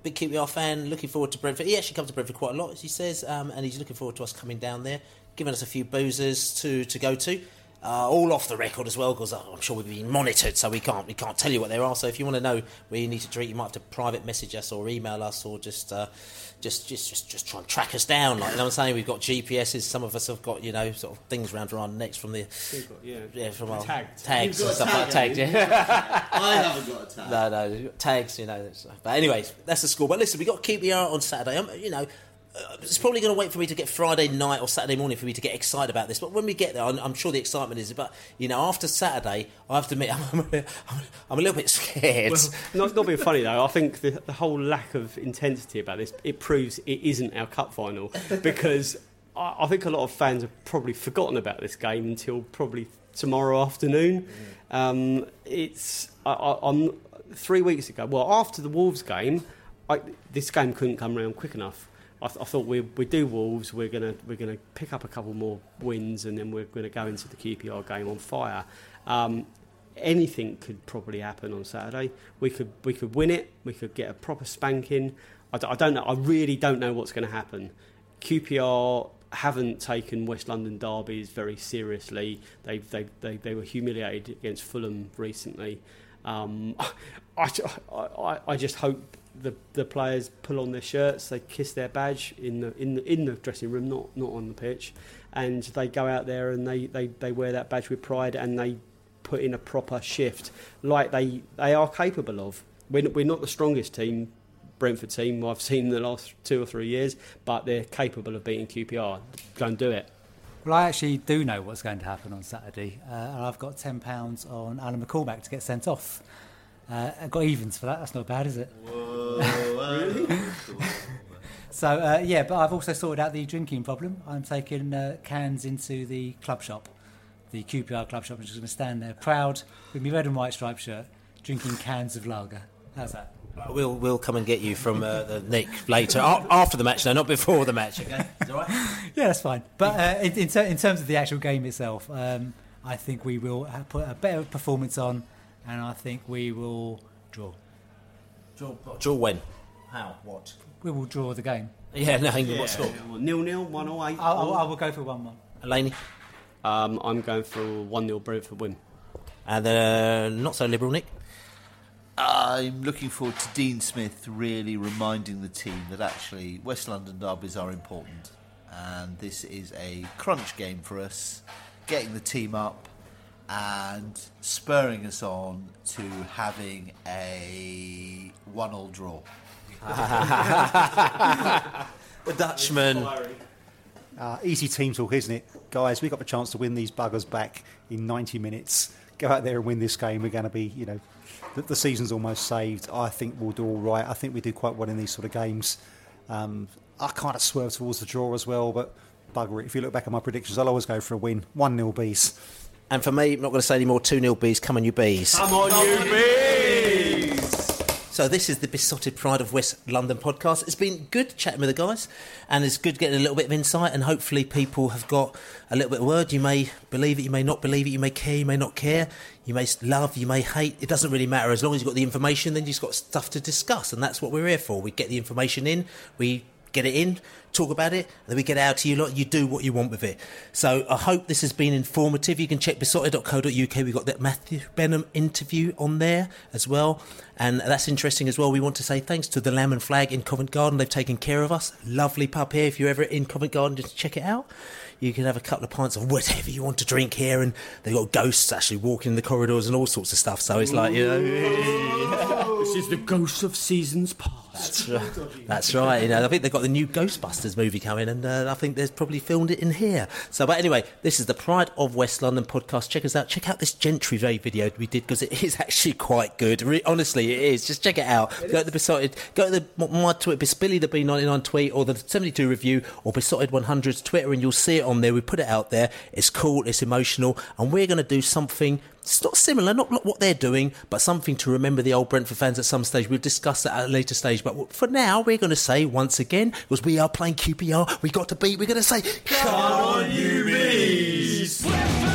big QPR fan, looking forward to Brentford. He actually comes to Brentford quite a lot, as he says, um, and he's looking forward to us coming down there, giving us a few boozers to to go to. Uh, all off the record as well, because I'm sure we've been monitored, so we can't we can't tell you what there are. So if you want to know where you need to drink, you might have to private message us or email us, or just uh, just just just just try and track us down. Like you know what I'm saying, we've got GPSs. Some of us have got you know sort of things around our necks from the got- yeah. yeah from our Tagged. tags You've and got a stuff like tag, tags. haven't? Yeah. I haven't got a tag. No, no, you've got tags, you know. that's- But anyways, that's the score. But listen, we got QPR on Saturday. Um, you know, it's probably going to wait for me to get Friday night or Saturday morning for me to get excited about this. But when we get there, I'm, I'm sure the excitement is. But you know, after Saturday, I have to admit, I'm, a I'm, I'm a little bit scared. Well, not, not being funny though, I think the, the whole lack of intensity about this it proves it isn't our cup final because I, I think a lot of fans have probably forgotten about this game until probably tomorrow afternoon. Um, it's I, I, I'm three weeks ago. Well, after the Wolves game, I, this game couldn't come around quick enough. I, th- I thought we we do Wolves. We're gonna we're gonna pick up a couple more wins, and then we're gonna go into the QPR game on fire. Um, anything could probably happen on Saturday. We could we could win it. We could get a proper spanking. I, d- I don't know. I really don't know what's going to happen. QPR haven't taken West London derbies very seriously. They they they, they were humiliated against Fulham recently. Um, I, I, I just hope the the players pull on their shirts, they kiss their badge in the in the in the dressing room, not not on the pitch, and they go out there and they, they, they wear that badge with pride and they put in a proper shift like they they are capable of. We're, we're not the strongest team, Brentford team I've seen in the last two or three years, but they're capable of beating QPR. Go and do it. Well, I actually do know what's going to happen on Saturday, uh, and I've got ten pounds on Alan McCormack to get sent off. Uh, I got evens for that. That's not bad, is it? Whoa. So uh, yeah, but I've also sorted out the drinking problem. I'm taking uh, cans into the club shop, the QPR club shop. I'm just going to stand there, proud with my red and white striped shirt, drinking cans of lager. How's that? We'll we'll come and get you from uh, the Nick later after the match. No, not before the match. Okay, is all right? Yeah, that's fine. But uh, in, in, ter- in terms of the actual game itself, um, I think we will ha- put a better performance on, and I think we will draw. Draw, draw when? How? What? We will draw the game. Yeah, no, what score? Nil nil, one or eight. I'll, I'll, I will go for one one. Elaney? Um, I'm going for one 0 Brentford win. And uh, not so liberal, Nick. I'm looking forward to Dean Smith really reminding the team that actually West London derbies are important, and this is a crunch game for us, getting the team up and spurring us on to having a one-all draw. the Dutchman. Uh, easy team talk, isn't it? Guys, we've got the chance to win these buggers back in 90 minutes. Go out there and win this game. We're going to be, you know, the, the season's almost saved. I think we'll do all right. I think we do quite well in these sort of games. Um, I kind of swerve towards the draw as well, but bugger it. If you look back at my predictions, I'll always go for a win. 1 0 bees. And for me, I'm not going to say any more 2 0 bees. Come on, you bees. Come on, you bees! So this is the Beesotted Pride of West London podcast. It's been good chatting with the guys, and it's good getting a little bit of insight. And hopefully, people have got a little bit of word. You may believe it, you may not believe it, you may care, you may not care, you may love, you may hate. It doesn't really matter as long as you've got the information. Then you've got stuff to discuss, and that's what we're here for. We get the information in, we get it in, talk about it, then we get out to you lot. You do what you want with it. So I hope this has been informative. You can check beesotted.co.uk. We've got that Matthew Benham interview on there as well. And that's interesting as well. We want to say thanks to the Lamb and Flag in Covent Garden. They've taken care of us. Lovely pub here. If you're ever in Covent Garden, just check it out. You can have a couple of pints of whatever you want to drink here, and they've got ghosts actually walking in the corridors and all sorts of stuff. So it's like, you know. this is the ghost of seasons past. That's right. That's right. You know, I think they've got the new Ghostbusters movie coming, and uh, I think they've probably filmed it in here. So, but anyway, this is the Pride of West London podcast. Check us out. Check out this Gentry Day video we did because it is actually quite good. Re- honestly, it is. Just check it out. Go to the Beesotted. Go to the my tweet, Billy the B99 tweet, or the 72 review, or Beesotted 100's Twitter, and you'll see it on there. We put it out there. It's cool. It's emotional, and we're going to do something it's not similar, not what they're doing, but something to remember the old Brentford fans at some stage. We'll discuss that at a later stage. But for now, we're going to say once again, because we are playing QPR, we got to beat, we're going to say, Come on, you bees!